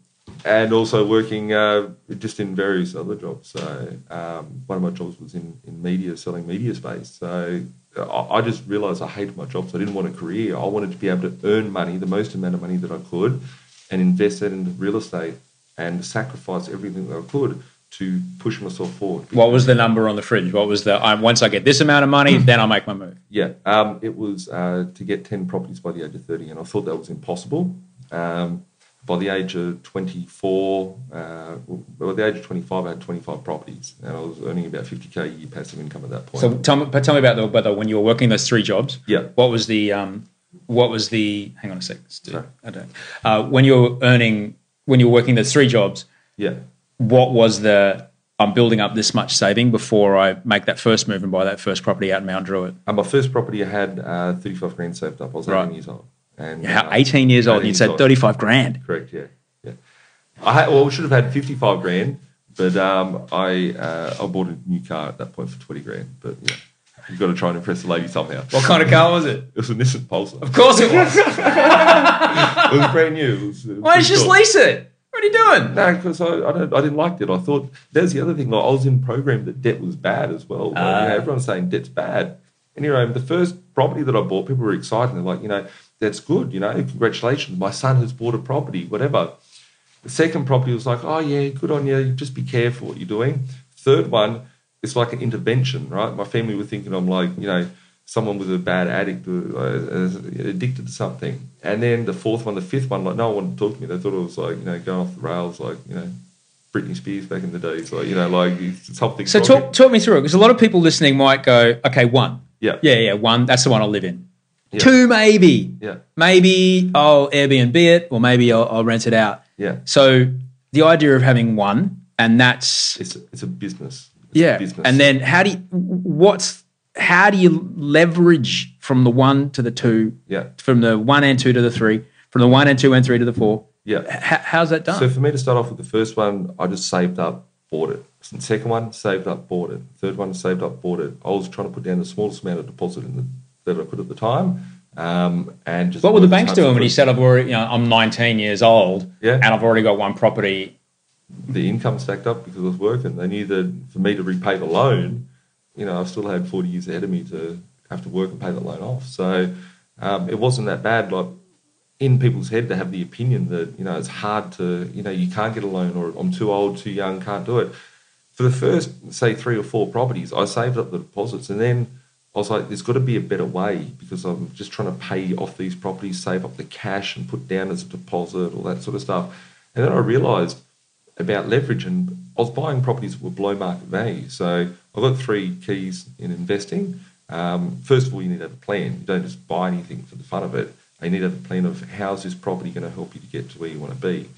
and also working uh, just in various other jobs. So um, one of my jobs was in, in media, selling media space. So I, I just realised I hated my job. So I didn't want a career. I wanted to be able to earn money, the most amount of money that I could, and invest that into real estate and sacrifice everything that I could to push myself forward. What was the number on the fridge? What was the um, once I get this amount of money, then I'll make my move. Yeah, um, it was uh, to get 10 properties by the age of 30, and I thought that was impossible. Um, by the age of 24, uh, by the age of 25, I had 25 properties, and I was earning about 50k a year passive income at that point. So tell me, but tell me about the whether when you were working those three jobs. Yeah. What was the um, what was the? Hang on a sec. Sorry. I don't. Uh, when you were earning, when you were working those three jobs, yeah, what was the? I'm building up this much saving before I make that first move and buy that first property out in Mount Druitt. and my first property I had uh, 35 grand saved up. I was 18 years old. And How, uh, 18 years old, 18 you'd said 35 grand. Correct. Yeah, yeah. I had, well, should have had 55 grand, but um, I uh, I bought a new car at that point for 20 grand. But yeah, you've got to try and impress the lady somehow. What kind of car was it? It was a Nissan Pulsar. Of course it was. [laughs] it was brand new. It was, it was Why didn't you just lease it? What are you doing? No, because I, I, don't, I didn't like it. I thought there's the other thing. Like I was in program that debt was bad as well. Like, Ah. you know, everyone's saying debt's bad. Anyway, the first property that I bought, people were excited. They're like, you know, that's good. You know, congratulations. My son has bought a property. Whatever. The second property was like, oh yeah, good on you. Just be careful what you're doing. Third one, it's like an intervention, right? My family were thinking I'm like, you know, someone with a bad addict uh, addicted to something. And then the fourth one, the fifth one, like no one wanted to talk to me. They thought it was like, you know, going off the rails, like, you know, Britney Spears back in the days, like, you know, like something. So talk, talk me through it because a lot of people listening might go, okay, one. Yeah. Yeah, yeah, one. That's the one I'll live in. Yeah. Two, maybe. Yeah. Maybe I'll Airbnb it or maybe I'll, I'll rent it out. Yeah. So the idea of having one and that's It's a, it's a business. It's yeah. A business. And then how do you, what's how do you leverage from the one to the two, yeah. from the one and two to the three, from the one and two and three to the four? Yeah. H- how's that done? So for me to start off with the first one, I just saved up, bought it. Second one, saved up, bought it. Third one, saved up, bought it. I was trying to put down the smallest amount of deposit in the, that I could at the time. Um, and just what were the banks hard as I doing when you could. said I've already, you know, I'm 19 years old Yeah. and I've already got one property? the income stacked up because I was working. They knew that for me to repay the loan, you know, I still had 40 years ahead of me to have to work and pay the loan off. So um, it wasn't that bad. Like in people's head to have the opinion that, you know, it's hard to, you know, you can't get a loan or I'm too old, too young, can't do it. For the first, say, three or four properties, I saved up the deposits and then I was like, there's got to be a better way because I'm just trying to pay off these properties, save up the cash and put down as a deposit, all that sort of stuff. And then I realised about leverage and I was buying properties that were below market value. So I've got three keys in investing. Um, first of all, you need to have a plan. You don't just buy anything for the fun of it. You need to have a plan of how's this property going to help you to get to where you want to be.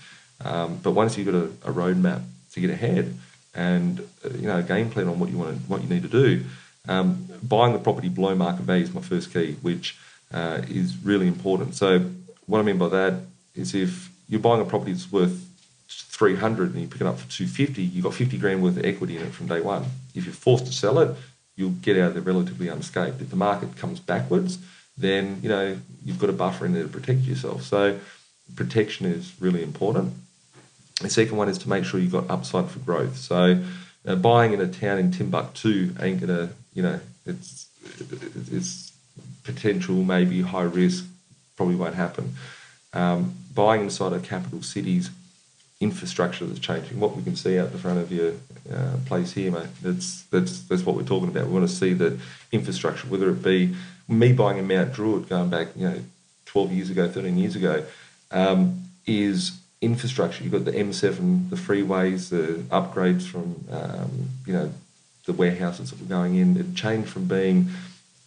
Um, but once you've got a, a roadmap to get ahead and uh, you know a game plan on what you want to, what you need to do, um, buying the property below market value is my first key, which uh, is really important. So what I mean by that is if you're buying a property that's worth 300 and you pick it up for 250, you've got 50 grand worth of equity in it from day one. If you're forced to sell it, you'll get out of there relatively unscathed. If the market comes backwards, then you know you've got a buffer in there to protect yourself. So protection is really important. The second one is to make sure you've got upside for growth. So uh, buying in a town in Timbuktu ain't gonna, you know, it's it's potential, maybe high risk, probably won't happen. Um, buying inside of capital cities, infrastructure that's changing. What we can see out the front of your uh, place here, mate, that's that's that's what we're talking about. We want to see the infrastructure, whether it be me buying in Mount Druitt going back, you know, 12 years ago, 13 years ago, um, is infrastructure. You've got the M7, the freeways, the upgrades from, um, you know, the warehouses that were going in. It changed from being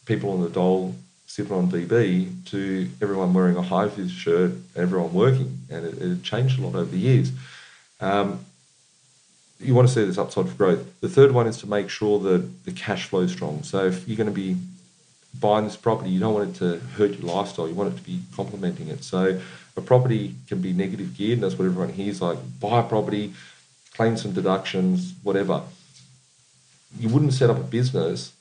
people on the dole sipping on DB to everyone wearing a high vis shirt, everyone working, and it, it, changed a lot over the years. Um, you want to see this upside for growth. The third one is to make sure that the cash flow is strong. So if you're going to be buying this property, you don't want it to hurt your lifestyle. You want it to be complementing it. So a property can be negative geared, and that's what everyone hears like buy a property, claim some deductions, whatever. You wouldn't set up a business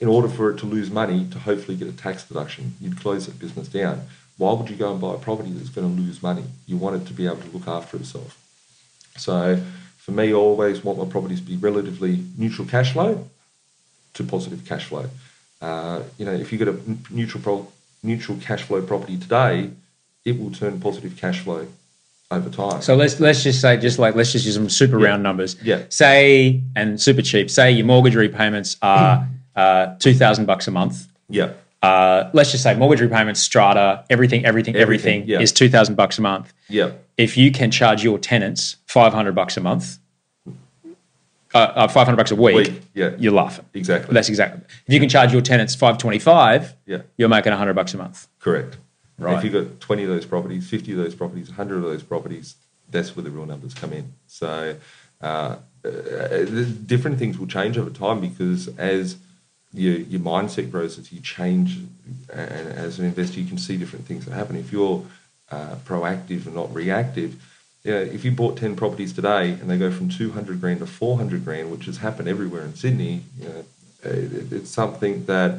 in order for it to lose money to hopefully get a tax deduction. You'd close that business down. Why would you go and buy a property that's going to lose money? You want it to be able to look after itself. So for me, I always want my properties to be relatively neutral cash flow to positive cash flow. Uh, you know, if you get a neutral pro- neutral cash flow property today, it will turn positive cash flow over time. So let's let's just say, just like let's just use some super Yeah. round numbers. Yeah. Say and super cheap. Say your mortgage repayments are [clears throat] uh, two thousand bucks a month. yeah, Uh, let's just say mortgage repayments, strata, everything, everything, everything, Everything, yeah. is two thousand bucks a month. yeah, If you can charge your tenants five hundred bucks a month, uh, uh, five hundred bucks a week, Week, yeah. you're laughing. exactly. That's exactly. If you can charge your tenants five twenty five, yeah, you're making hundred bucks a month. correct. Right. If you've got 20 of those properties, 50 of those properties, 100 of those properties, that's where the real numbers come in. So uh, uh, different things will change over time because as your, your mindset grows, as you change, and as an investor, you can see different things that happen. If you're uh, proactive and not reactive, you know, if you bought 10 properties today and they go from 200 grand to 400 grand, which has happened everywhere in Sydney, you know, it, it's something that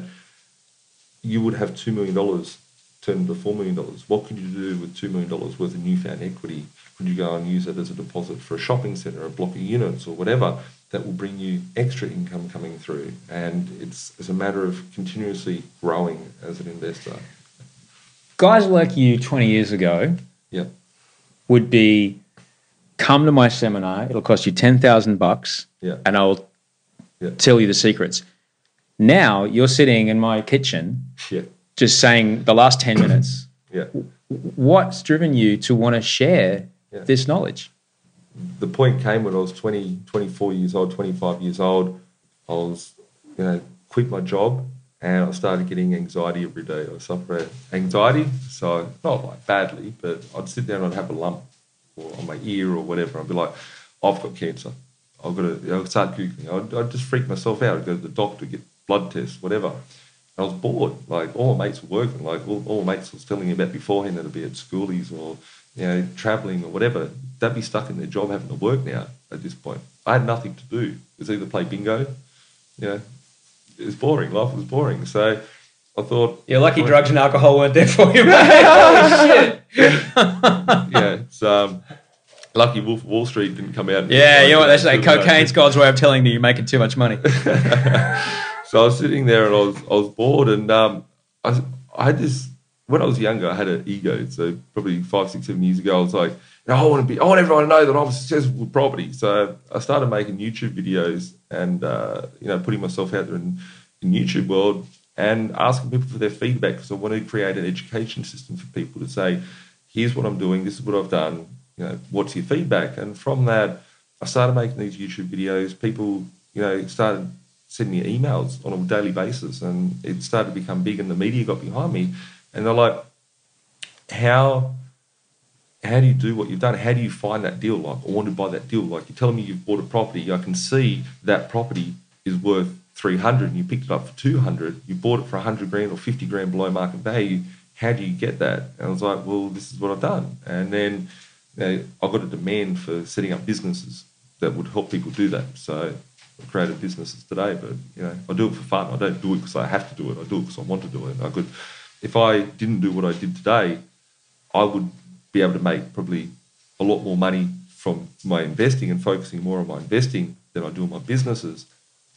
you would have $2 million turn into $4 million. What could you do with $2 million worth of newfound equity? Could you go and use it as a deposit for a shopping centre, a block of units, or whatever that will bring you extra income coming through? And it's, it's a matter of continuously growing as an investor. Guys like you twenty years ago Yep. would be come to my seminar. It'll cost you ten thousand bucks, Yeah. and I'll Yeah. tell you the secrets. Now you're sitting in my kitchen, Yeah. Just saying the last ten minutes. Yeah. What's driven you to want to share Yeah. this knowledge? the point came when I was 20, 24 years old, 25 years old. I was, you know, quit my job and I started getting anxiety every day. I suffer anxiety, so not like badly, but I'd sit there and I'd have a lump or on my ear or whatever. I'd be like, I've got cancer. I've got to I'd start Googling. I'd, I'd just freak myself out. I'd go to the doctor, get blood tests, whatever. I was bored. Like all my mates were working. Like all, all my mates was telling me about beforehand that'd be at schoolies or you know traveling or whatever. They'd be stuck in their job having to work now. At this point, I had nothing to do. It was either play bingo, you know, it was boring. Life was boring. So I thought, You're lucky drugs and alcohol weren't there for you, mate. [laughs] Holy shit. yeah, it's um, lucky Wolf Wall Street didn't come out. Yeah, you know what they [laughs] say? Cocaine's God's way of telling you you're making too much money. [laughs] So I was sitting there and I was I was bored and um, I I had this when I was younger I had an ego. So probably five, six, seven years ago I was like, "No, I want to be I want everyone to know that I'm successful with property. So I started making YouTube videos and uh, you know putting myself out there in in YouTube world and asking people for their feedback because I want to create an education system for people to say, here's what I'm doing, this is what I've done, you know, what's your feedback? And from that, I started making these YouTube videos. People, you know, started sending me emails on a daily basis, and it started to become big, and the media got behind me, and they're like, "How, how do you do what you've done? How do you find that deal? Like, I want to buy that deal. Like, you're telling me you've bought a property. I can see that property is worth 300, and you picked it up for 200. You bought it for 100 grand or 50 grand below market value. How do you get that? And I was like, well, this is what I've done, and then." You know, I got a demand for setting up businesses that would help people do that. So created businesses today, but you know, I do it for fun. I don't do it because I have to do it. I do it because I want to do it. I could, if I didn't do what I did today, I would be able to make probably a lot more money from my investing and focusing more on my investing than I do on my businesses.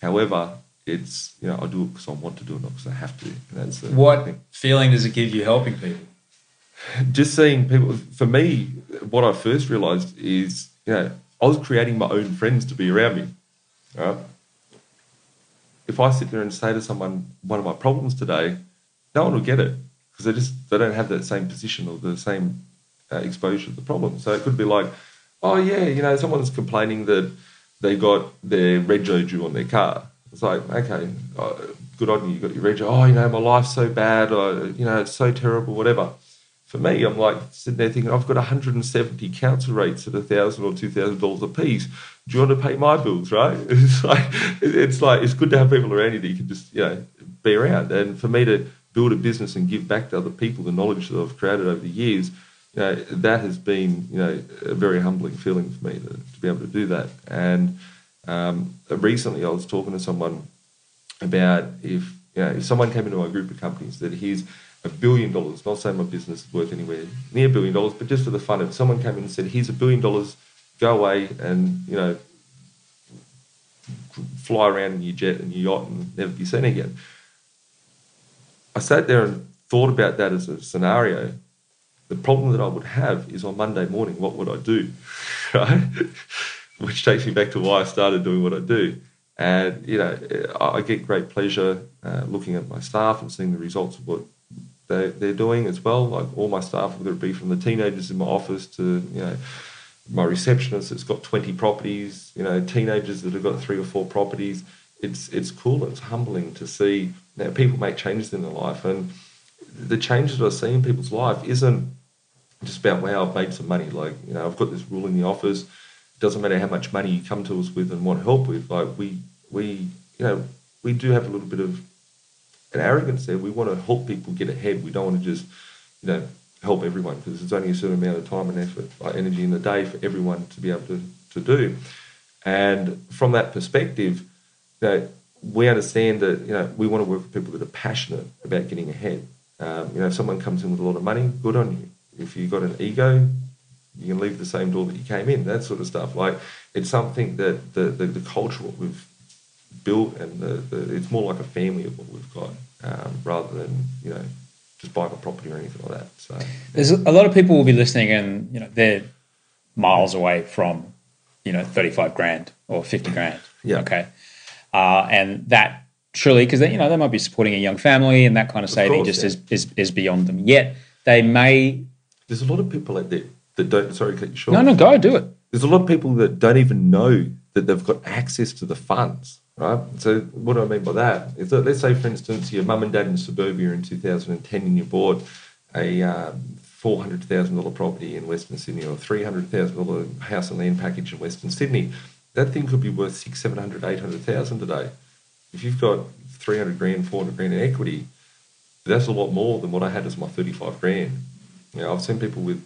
However, it's you know I do it because I want to do it, not because I have to. And that's the What thing. feeling does it give you helping people? [laughs] just seeing people for me what i first realized is you know i was creating my own friends to be around me right? If i sit there and say to someone one of my problems today no one will get it because they just they don't have that same position or the same uh, exposure to the problem. So it could be like oh yeah you know someone's complaining that they got their rego due on their car. It's like okay uh, good on you you got your rego. Oh you know my life's so bad or you know it's so terrible whatever for me, I'm like sitting there thinking, I've got 170 council rates at thousand or two thousand dollars a piece. Do you want to pay my bills, right? [laughs] It's like it's like it's good to have people around you that you can just you know be around. And for me to build a business and give back to other people the knowledge that I've created over the years, you know, that has been you know a very humbling feeling for me to, to be able to do that. And um, recently, I was talking to someone about if you know if someone came into my group of companies that here's a billion dollars, not saying my business is worth anywhere near a billion dollars, but just for the fun of it, someone came in and said, here's a billion dollars, go away and, you know, fly around in your jet and your yacht and never be seen again. I sat there and thought about that as a scenario. The problem that I would have is on Monday morning, what would I do? [laughs] Right? Which takes me back to why I started doing what I do. And, you know, I get great pleasure uh, looking at my staff and seeing the results of what they, they're doing as well. Like all my staff, whether it be from the teenagers in my office to, you know, my receptionist that's got 20 properties, you know, teenagers that have got three or four properties. It's, it's cool it's humbling to see that people make changes in their life. And the changes I see in people's life isn't just about, wow, I've made some money. Like, you know, I've got this rule in the office. It doesn't matter how much money you come to us with and want help with. Like, we, we, you know, we do have a little bit of an arrogance there. We want to help people get ahead. We don't want to just, you know, help everyone because there's only a certain amount of time and effort, like energy in the day for everyone to be able to, to do. And from that perspective, you know, we understand that you know we want to work with people that are passionate about getting ahead. Um, you know, if someone comes in with a lot of money, good on you. If you've got an ego, you can leave the same door that you came in. That sort of stuff. Like it's something that the the, the culture we've built and the, the, it's more like a family of what we've got um, rather than you know just buying a property or anything like that. So There's a lot of people will be listening, and you know they're miles away from you know 35 grand or 50 grand. Yeah. Okay. Uh, and that truly because you know they might be supporting a young family, and that kind of saving course, just yeah. is, is is beyond them. Yet they may there's a lot of people out there that don't. Sorry, cut you short. no no go do it. there's a lot of people that don't even know that they've got access to the funds, right? So what do I mean by that? Is that let's say, for instance, your mum and dad in suburbia in 2010 and you bought a um, $400,000 property in Western Sydney or $300,000 house and land package in Western Sydney. That thing could be worth six, seven hundred, eight hundred thousand today. If you've got 300 grand, 400 grand in equity, that's a lot more than what I had as my 35 grand. Know, I've seen people with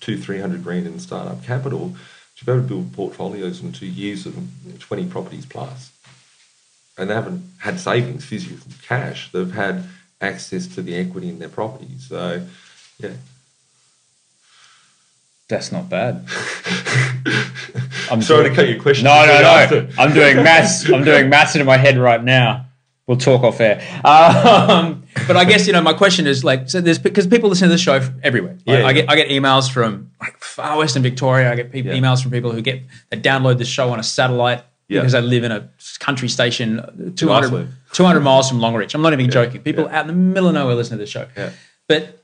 two, three hundred grand in startup capital to be able to build portfolios in two years of 20 properties plus. And they haven't had savings, physical cash. They've had access to the equity in their properties. So, yeah. That's not bad. [laughs] I'm Sorry doing- to cut your question. No, no, no. I'm doing maths. [laughs] I'm doing maths into my head right now. We'll talk off air. Um, but I guess you know my question is like so. There's because people listen to this show everywhere. Like, Yeah, I yeah. get I get emails from like far western Victoria. I get people, Yeah. emails from people who get they download the show on a satellite Yeah. because they live in a country station 200, 200 miles from Longreach. I'm not even joking. People out in the middle of nowhere listen to this show. Yeah. But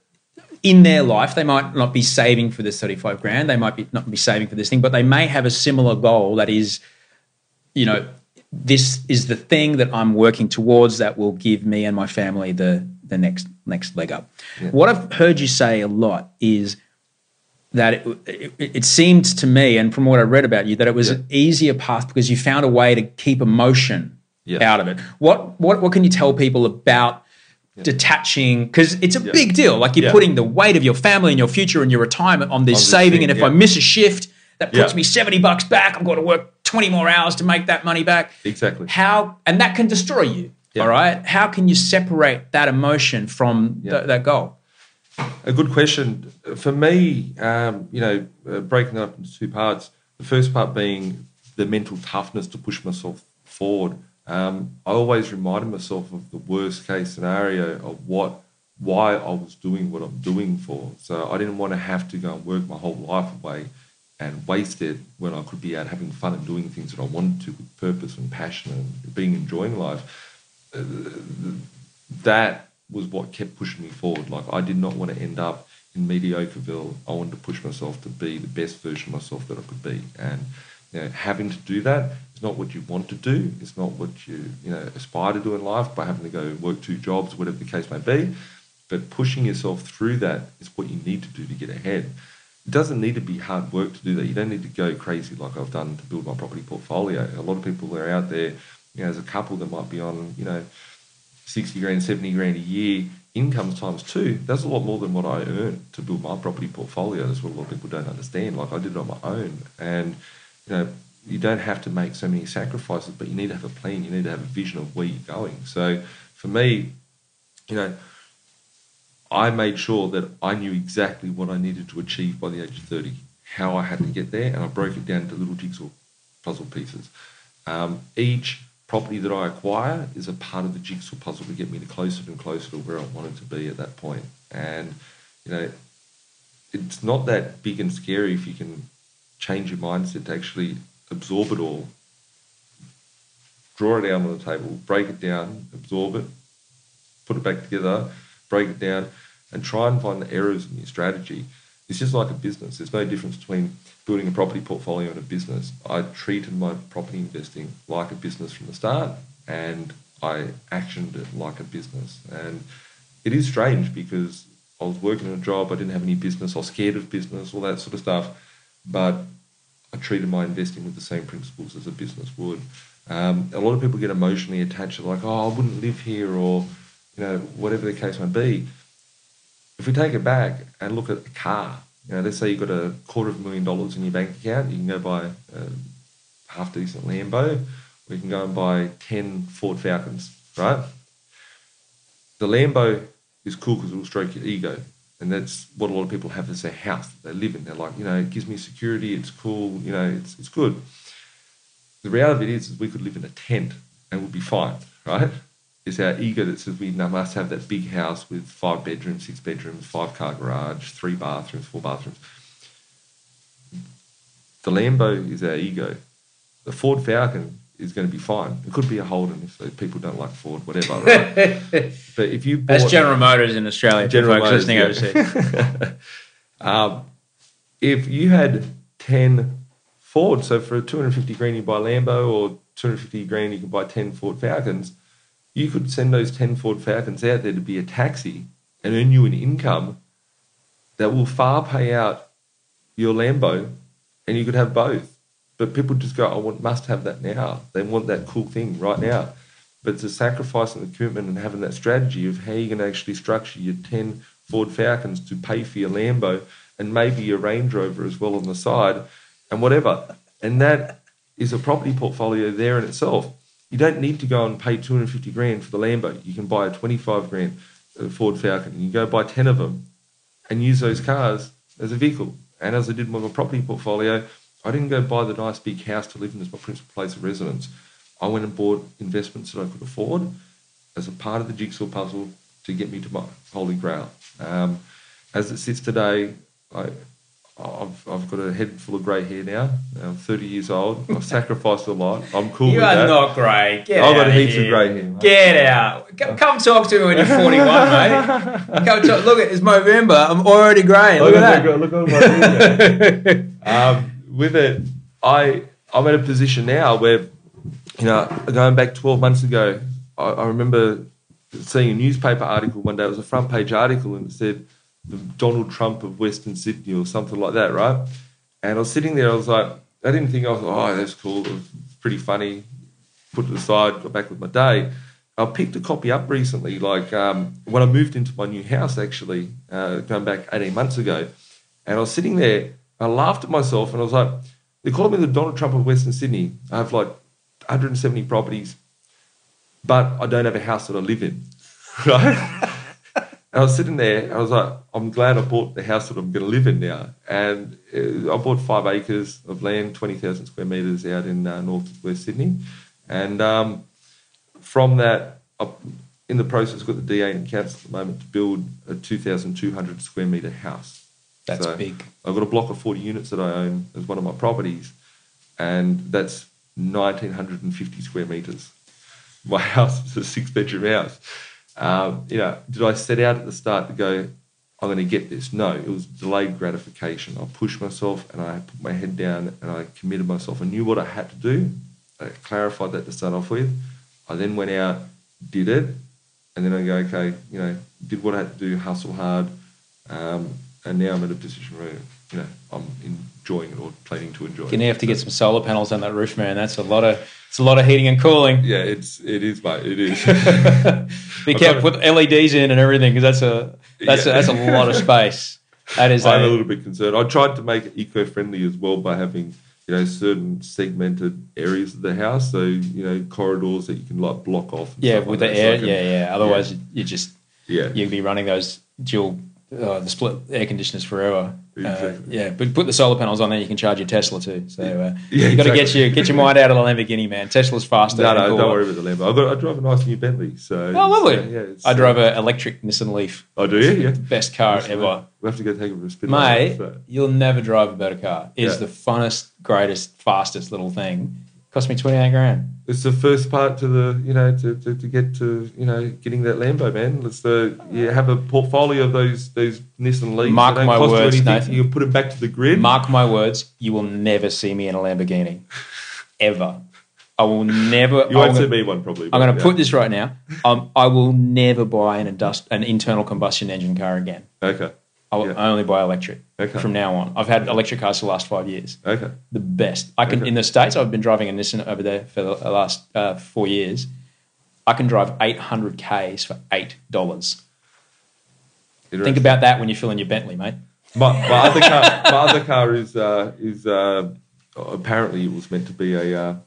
in their life, they might not be saving for this 35 grand. They might be not be saving for this thing, but they may have a similar goal that is, you know, this is the thing that I'm working towards that will give me and my family the the next next leg up. What I've heard you say a lot is that it, it, it seemed to me, and from what I read about you, that it was Yeah. an easier path because you found a way to keep emotion Yeah. out of it. What what what can you tell people about detaching? Because it's a big deal. Like you're Yeah. putting the weight of your family and your future and your retirement on this saving, and if yeah. I miss a shift, that puts Yeah. me seventy bucks back. I've got to work twenty more hours to make that money back. Exactly. How and that can destroy you. Yeah. All right. How can you separate that emotion from Yeah. th- that goal? A good question. For me, um, you know, uh, breaking that up into two parts. The first part being the mental toughness to push myself forward. Um, I always reminded myself of the worst case scenario of what, why I was doing what I'm doing for. So I didn't want to have to go and work my whole life away and waste it when I could be out having fun and doing things that I wanted to with purpose and passion and being enjoying life that was what kept pushing me forward. Like I did not want to end up in mediocreville. I wanted to push myself to be the best version of myself that I could be. And you know, having to do that is not what you want to do. It's not what you you know aspire to do in life by having to go work two jobs, whatever the case may be. But pushing yourself through that is what you need to do to get ahead. It doesn't need to be hard work to do that. You don't need to go crazy like I've done to build my property portfolio. A lot of people are out there, you know, as a couple that might be on, you know, 60 grand, 70 grand a year income times two, that's a lot more than what I earned to build my property portfolio. That's what a lot of people don't understand. Like I did it on my own. And, you know, you don't have to make so many sacrifices, but you need to have a plan. You need to have a vision of where you're going. So for me, you know, I made sure that I knew exactly what I needed to achieve by the age of 30, how I had to get there, and I broke it down into little jigsaw puzzle pieces. Um, each property that I acquire is a part of the jigsaw puzzle to get me closer and closer to where I wanted to be at that point. And, you know, it's not that big and scary if you can change your mindset to actually absorb it all, draw it out on the table, break it down, absorb it, put it back together, break it down, and try and find the errors in your strategy. It's just like a business. There's no difference between building a property portfolio and a business. I treated my property investing like a business from the start, and I actioned it like a business. And it is strange because I was working in a job, I didn't have any business, I was scared of business, all that sort of stuff. But I treated my investing with the same principles as a business would. Um, a lot of people get emotionally attached like, oh, I wouldn't live here, or you know, whatever the case may be. If we take it back and look at a car, you know, let's say you've got a quarter of a million dollars in your bank account, you can go buy a half decent Lambo, or you can go and buy ten Ford Falcons, right? The Lambo is cool because it will stroke your ego. And that's what a lot of people have as their house that they live in. They're like, you know, it gives me security, it's cool, you know, it's, it's good. The reality of it is, is we could live in a tent and we'd be fine, right? It's our ego that says we must have that big house with five bedrooms, six bedrooms, five car garage, three bathrooms, four bathrooms. The Lambo is our ego. The Ford Falcon is going to be fine. It could be a Holden if people don't like Ford, whatever. Right? [laughs] but if you That's bought- General Motors in Australia. General Motors, listening yeah. overseas. [laughs] um, if you had 10 Ford, so for 250 grand you buy a Lambo or 250 grand you can buy 10 Ford Falcons, you could send those 10 Ford Falcons out there to be a taxi and earn you an income that will far pay out your Lambo and you could have both. But people just go, I want, must have that now. They want that cool thing right now. But it's a sacrifice in the commitment and having that strategy of how you're going to actually structure your 10 Ford Falcons to pay for your Lambo and maybe your Range Rover as well on the side and whatever. And that is a property portfolio there in itself. You don't need to go and pay 250 grand for the Lambo. You can buy a 25 grand uh, Ford Falcon. You can go buy 10 of them and use those cars as a vehicle. And as I did with my property portfolio, I didn't go buy the nice big house to live in as my principal place of residence. I went and bought investments that I could afford as a part of the jigsaw puzzle to get me to my holy grail. Um, as it sits today, I, I've, I've got a head full of grey hair now. I'm 30 years old. I've [laughs] sacrificed a lot. I'm cool You with are not grey. Get I've got heaps here. of grey hair. mate. Get out. Come, come talk to me when you're 41, [laughs] mate. Come talk, look, it's Movember. I'm already grey. Look, at that. Look at my hair. [laughs] um, with it, I I'm at a position now where you know, going back 12 months ago, I, I remember seeing a newspaper article one day. It was a front page article, and it said the Donald Trump of Western Sydney or something like that, right? And I was sitting there. I was like, I didn't think I was. Oh, that's cool. Pretty funny. Put it aside. Got back with my day. I picked a copy up recently, like um, when I moved into my new house, actually, uh, going back 18 months ago. And I was sitting there, I laughed at myself, and I was like, they called me the Donald Trump of Western Sydney. I have like 170 properties, but I don't have a house that I live in, [laughs] right? And I was sitting there, I was like, I'm glad I bought the house that I'm going to live in now. And uh, I bought five acres of land, 20,000 square metres out in uh, north west Sydney. And um, from that, I'm in the process, got the DA in council at the moment to build a 2,200 square metre house. That's big. I've got a block of 40 units that I own as one of my properties, and that's 1,950 square metres. My [laughs] house is a six bedroom house. Um, you know, did I set out at the start to go, I'm going to get this? No, it was delayed gratification. I pushed myself and I put my head down and I committed myself. I knew what I had to do. I clarified that to start off with. I then went out, did it, and then I go, okay, you know, did what I had to do, hustle hard, um, and now I'm at a position where you know I'm enjoying it or planning to enjoy You're it. gonna have to get some solar panels on that roof, man. That's a lot of it's a lot of heating and cooling. Yeah, it's it is, mate. It is. [laughs] Be careful with LEDs in and everything because that's a that's a, that's a lot of space. That is [laughs] I'm a a, little bit concerned. I tried to make it eco-friendly as well by having you know certain segmented areas of the house, so you know corridors that you can like block off. yeah with like the that, so air. can- Yeah, yeah. Otherwise, you, you just yeah, you'd be running those dual uh, the split air conditioners forever. Uh, yeah, but put the solar panels on there, you can charge your Tesla too. So uh, Yeah, you got to get your get your mind out of the Lamborghini, man. Tesla's faster. No, no, don't worry about the Lambo. I got, I drive a nice new Bentley. So Oh, lovely. it's, uh, yeah, I drove uh, an electric Nissan Leaf. Oh, do you? Yeah. Best car ever. We have to go take it for a spin. Mate, so. you'll never drive a better car. It's Yeah. the funnest, greatest, fastest little thing. Cost me 28 grand. It's the first part to the you know to, to, to get to you know getting that Lambo, man. It's the you have a portfolio of those those Nissan Leafs. Mark my cost words. Nathan. You put them back to the grid. Mark my words, you will never see me in a Lamborghini. Ever. I will never. you won't see me one probably. I'm going to yeah. put this right now. Um, I will never buy an, indust- an internal combustion engine car again. Okay. I Yeah. only buy electric Okay. from now on. I've had electric cars for the last five years. Okay. the best. I can Okay. in the states. I've been driving a Nissan over there for the last uh, four years. I can drive 800 k's for eight dollars. Think about that when you're filling your Bentley, mate. My, my other car. My other car is uh, is uh, apparently it was meant to be a.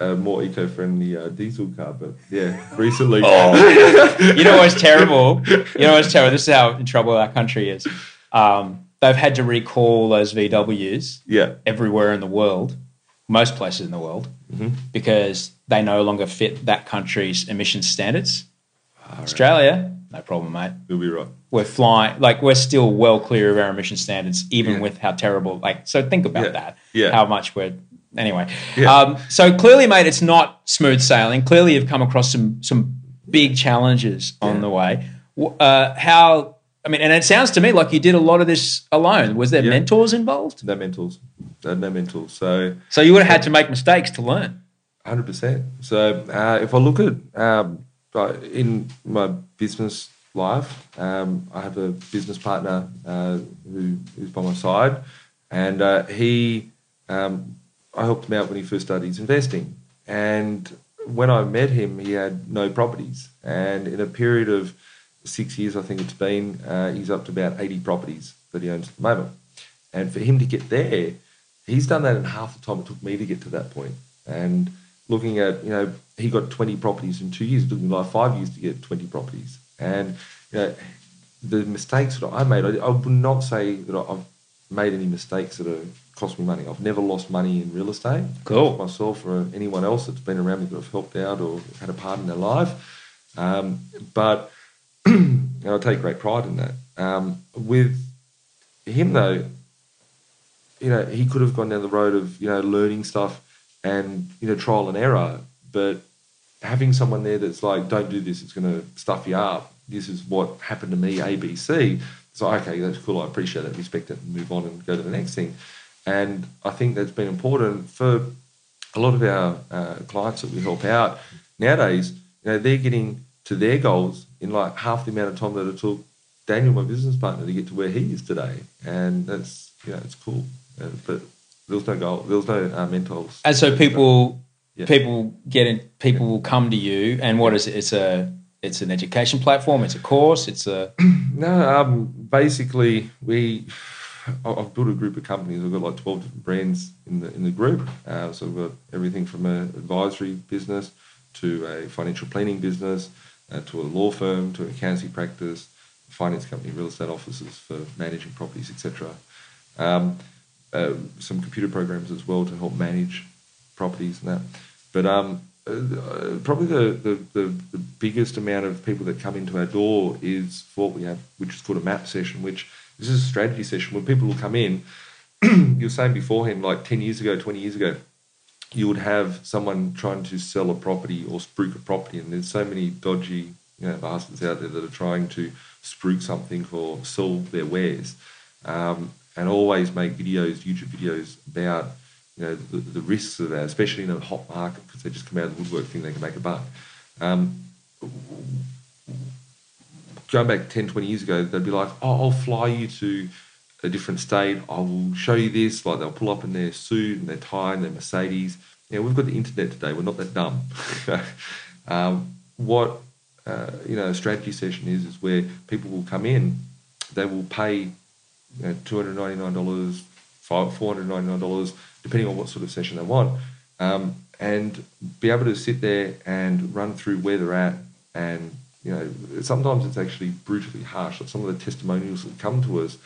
Uh, a more eco-friendly uh, diesel car, but yeah, [laughs] recently. Oh. [laughs] You know what's terrible? You know what's terrible? This is how in trouble our country is. Um, they've had to recall those VWs yeah, everywhere in the world, most places in the world, Mm-hmm. because they no longer fit that country's emissions standards. Ah, Australia, no problem, mate. you'll be right. we're flying like we're still well clear of our emission standards even Yeah. with how terrible like so think about Yeah. that Yeah. how much we're anyway Yeah. um, so clearly mate it's not smooth sailing clearly you've come across some some big challenges on Yeah. the way uh, how i mean and it sounds to me like you did a lot of this alone was there Yeah. mentors involved No mentors. No, no mentals. So so you would have had to make mistakes to learn Hundred percent. So uh, if I look at um, in my business life, um, I have a business partner uh, who is by my side, and uh, he, um, I helped him out when he first started his investing. And when I met him, he had no properties, and in a period of six years, I think it's been, uh, he's up to about eighty properties that he owns at the moment. And for him to get there, he's done that in half the time it took me to get to that point. And looking at, you know, he got 20 properties in two years. It took me like five years to get 20 properties. And, you know, the mistakes that I made, I, I would not say that I've made any mistakes that have cost me money. I've never lost money in real estate. Cool. Myself or anyone else that's been around me that I've helped out or had a part in their life. Um, but [clears throat] and I take great pride in that. Um, with him, though, you know, he could have gone down the road of, you know, learning stuff and, you know, trial and error. But having someone there that's like, don't do this, it's going to stuff you up. This is what happened to me, ABC. It's like, okay, that's cool. I appreciate that, respect it, and move on and go to the next thing. And I think that's been important for a lot of our uh, clients that we help out nowadays, you know, they're getting to their goals in like half the amount of time that it took Daniel, my business partner, to get to where he is today, and that's you know it's cool. Uh, but there was no goal, there was no uh, mentors. And so people Yeah. people get in, people will come to you, and what is it? It's a it's an education platform. It's a course. It's a [clears throat] No, um, basically we. I've built a group of companies. We've got like twelve different brands in the in the group. Uh, so we've got everything from an advisory business to a financial planning business, uh, to a law firm, to an accountancy practice, finance company, real estate offices for managing properties, etc. Um, uh, some computer programs as well to help manage properties and that. But um, uh, probably the, the, the, the biggest amount of people that come into our door is what we have, which is called a map session, which this is a strategy session where people will come in. [clears throat] you were saying beforehand, like 10 years ago, 20 years ago, you would have someone trying to sell a property or spruik a property, and there's so many dodgy you know, bastards out there that are trying to spruik something or sell their wares, um, and always make videos, YouTube videos about you know the, the risks of that, especially in a hot market because they just come out of the woodwork thinking they can make a buck. Um, going back 10, 20 years ago, they'd be like, oh, I'll fly you to a different state. I will show you this. Like they'll pull up in their suit and their tie and their Mercedes. Know, we've got the internet today. We're not that dumb. [laughs] um, what uh, you know, a strategy session is is where people will come in. They will pay you know, two hundred ninety nine dollars, four hundred ninety nine dollars, depending on what sort of session they want, um, and be able to sit there and run through where they're at. And you know, sometimes it's actually brutally harsh. Like some of the testimonials that come to us,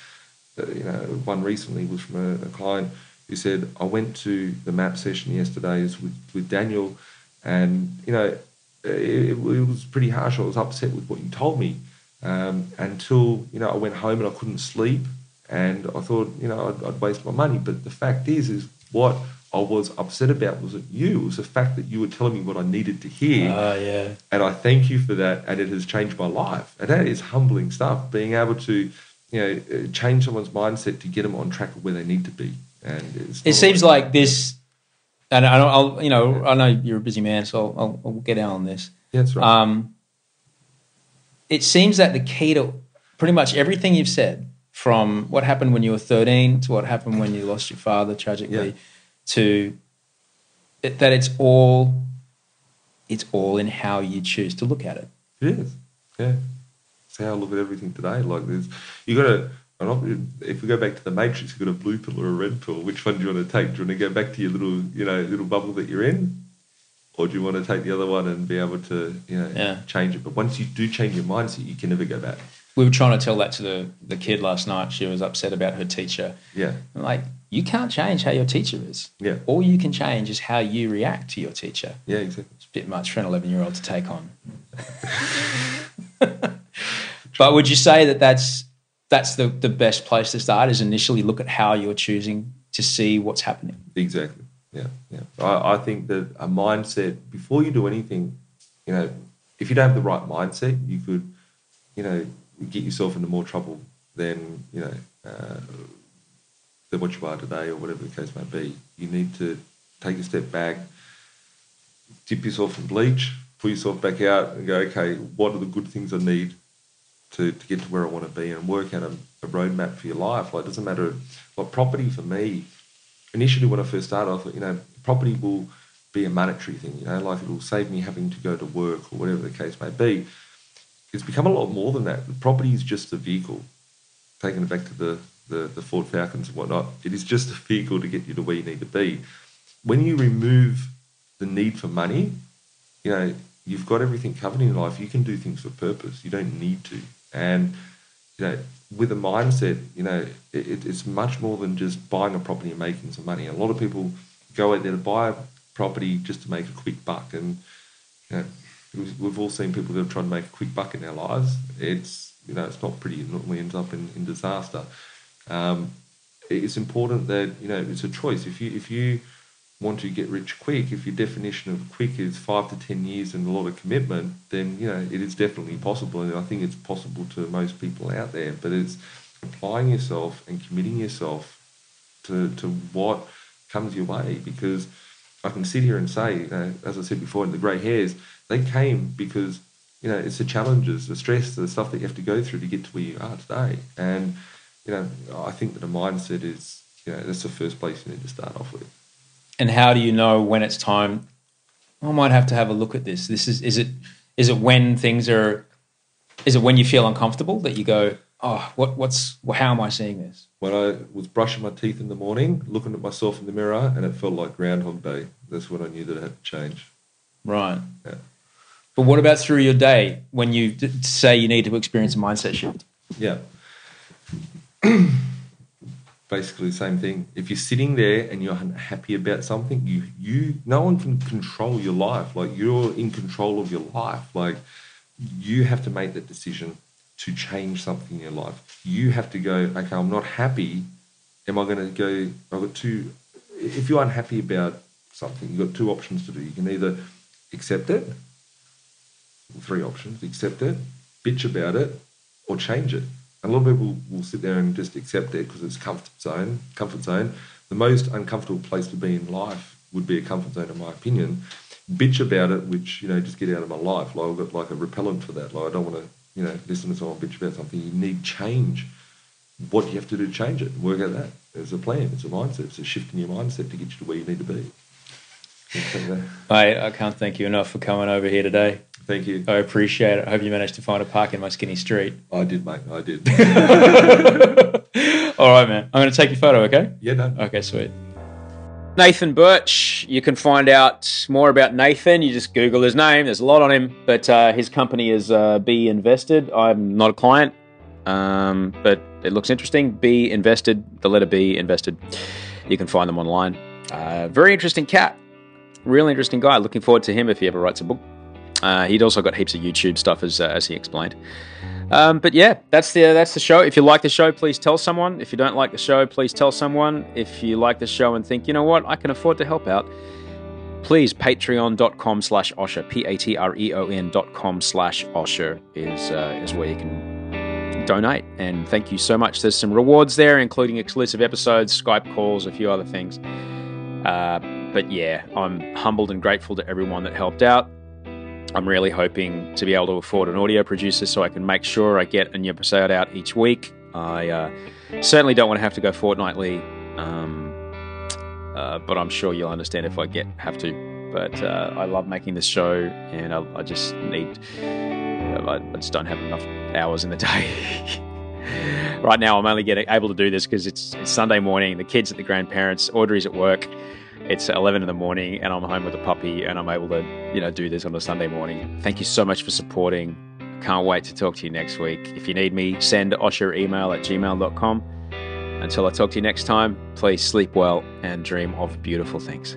uh, you know, one recently was from a, a client who said, "I went to the map session yesterday with with Daniel, and you know." It, it was pretty harsh. I was upset with what you told me um, until you know I went home and I couldn't sleep, and I thought you know I'd, I'd waste my money. But the fact is, is what I was upset about wasn't you. It was the fact that you were telling me what I needed to hear, oh yeah. and I thank you for that. And it has changed my life, and that is humbling stuff. Being able to you know uh, change someone's mindset to get them on track of where they need to be, and it's It seems always- like this, and I- I'll you know I know you're a busy man, so I'll, I'll, I'll get out on this. yeah, that's right. Um, it seems that the key to pretty much everything you've said, from what happened when you were 13 to what happened when you lost your father tragically, Yeah. To that it's all it's all in how you choose to look at it. It is. Yeah. It's how I look at everything today. Like there's you got to. If we go back to the matrix, you've got a blue pill or a red pill. Which one do you want to take? Do you want to go back to your little, you know, little bubble that you're in? Or do you want to take the other one and be able to, you know, Yeah. change it? But once you do change your mindset, you can never go back. We were trying to tell that to the, the kid last night. She was upset about her teacher. Yeah. I'm like, you can't change how your teacher is. Yeah. All you can change is how you react to your teacher. Yeah, exactly. It's a bit much for an 11 year old to take on. [laughs] but would you say that that's that's the, the best place to start is initially look at how you're choosing to see what's happening Exactly. Yeah, yeah. I, I think that a mindset before you do anything, you know, if you don't have the right mindset, you could, you know, get yourself into more trouble than you know uh, than what you are today, or whatever the case may be. You need to take a step back, dip yourself in bleach, pull yourself back out, and go, okay, what are the good things I need to, to get to where I want to be, and work out a, a roadmap for your life. Like, it doesn't matter. Like property for me initially when I first started, I thought, you know, property will be a monetary thing, you know, like it will save me having to go to work or whatever the case may be. It's become a lot more than that. The property is just a vehicle. Taking it back to the, the, the Ford Falcons and whatnot, it is just a vehicle to get you to where you need to be. When you remove the need for money, you know, you've got everything covered in life. You can do things for purpose. You don't need to. And, you know, with a mindset, you know, it, it's much more than just buying a property and making some money. A lot of people go out there to buy a property just to make a quick buck, and you know, we've all seen people that are trying to make a quick buck in their lives. It's you know, it's not pretty. It normally ends up in, in disaster. Um, it's important that you know it's a choice. If you if you want to get rich quick, if your definition of quick is five to ten years and a lot of commitment, then you know it is definitely possible, and I think it's possible to most people out there. But it's applying yourself and committing yourself to to what comes your way, because I can sit here and say, as I said before, in the grey hairs, they came because, you know, it's the challenges, the stress, the stuff that you have to go through to get to where you are today. And, you know, I think that a mindset is, you know, that's the first place you need to start off with. And how do you know when it's time? I might have to have a look at this. This is is it is it when things are is it when you feel uncomfortable that you go, oh, what what's how am I seeing this? When I was brushing my teeth in the morning, looking at myself in the mirror, and it felt like Groundhog Day. That's when I knew that I had to change. Right. Yeah. But what about through your day when you d- say you need to experience a mindset shift? Yeah. [clears throat] Basically the same thing. If you're sitting there and you're unhappy about something, you you no one can control your life. Like you're in control of your life. Like you have to make that decision to change something in your life. You have to go, okay, I'm not happy. Am I going to go? I've got two. If you're unhappy about something, you've got two options to do. You can either accept it, three options accept it, bitch about it, or change it. And a lot of people will sit there and just accept it because it's comfort zone. Comfort zone. The most uncomfortable place to be in life would be a comfort zone, in my opinion. Bitch about it, which you know, just get out of my life. Like I've got like a repellent for that. Like I don't want to, you know, listen to someone bitch about something. You need change. What do you have to do to change it? Work out that. There's a plan. It's a mindset. It's a shift in your mindset to get you to where you need to be. [laughs] Mate, I can't thank you enough for coming over here today. Thank you. I appreciate it. I hope you managed to find a park in my skinny street. I did, mate. I did. [laughs] All right, man. I'm going to take your photo, okay? yeah, no. Okay, sweet. Nathan Birch. You can find out more about Nathan. You just Google his name. There's a lot on him, but uh, his company is uh, Binvested. I'm not a client, um, but it looks interesting. Binvested, the letter B, Invested. You can find them online. Uh, very interesting cat. Real interesting guy. Looking forward to him if he ever writes a book. Uh, he'd also got heaps of YouTube stuff, as, uh, as he explained. Um, but yeah, that's the that's the show. If you like the show, please tell someone. If you don't like the show, please tell someone. If you like the show and think, you know what, I can afford to help out, please patreon.com slash Osher, P-A-T-R-E-O-N dot com slash Osher is, uh, is where you can donate. And thank you so much. There's some rewards there, including exclusive episodes, Skype calls, a few other things. Uh, but yeah, I'm humbled and grateful to everyone that helped out. I'm really hoping to be able to afford an audio producer so I can make sure I get a new episode out each week. I uh, certainly don't want to have to go fortnightly, um, uh, but I'm sure you'll understand if I get have to. But uh, I love making this show, and I, I just need. I, just don't have enough hours in the day. [laughs] right now, I'm only getting able to do this because it's, it's Sunday morning. The kids at the grandparents. Audrey's at work it's 11 in the morning and I'm home with a puppy and I'm able to, you know, do this on a Sunday morning. Thank you so much for supporting. Can't wait to talk to you next week. If you need me, send Osher email at gmail.com. Until I talk to you next time, please sleep well and dream of beautiful things.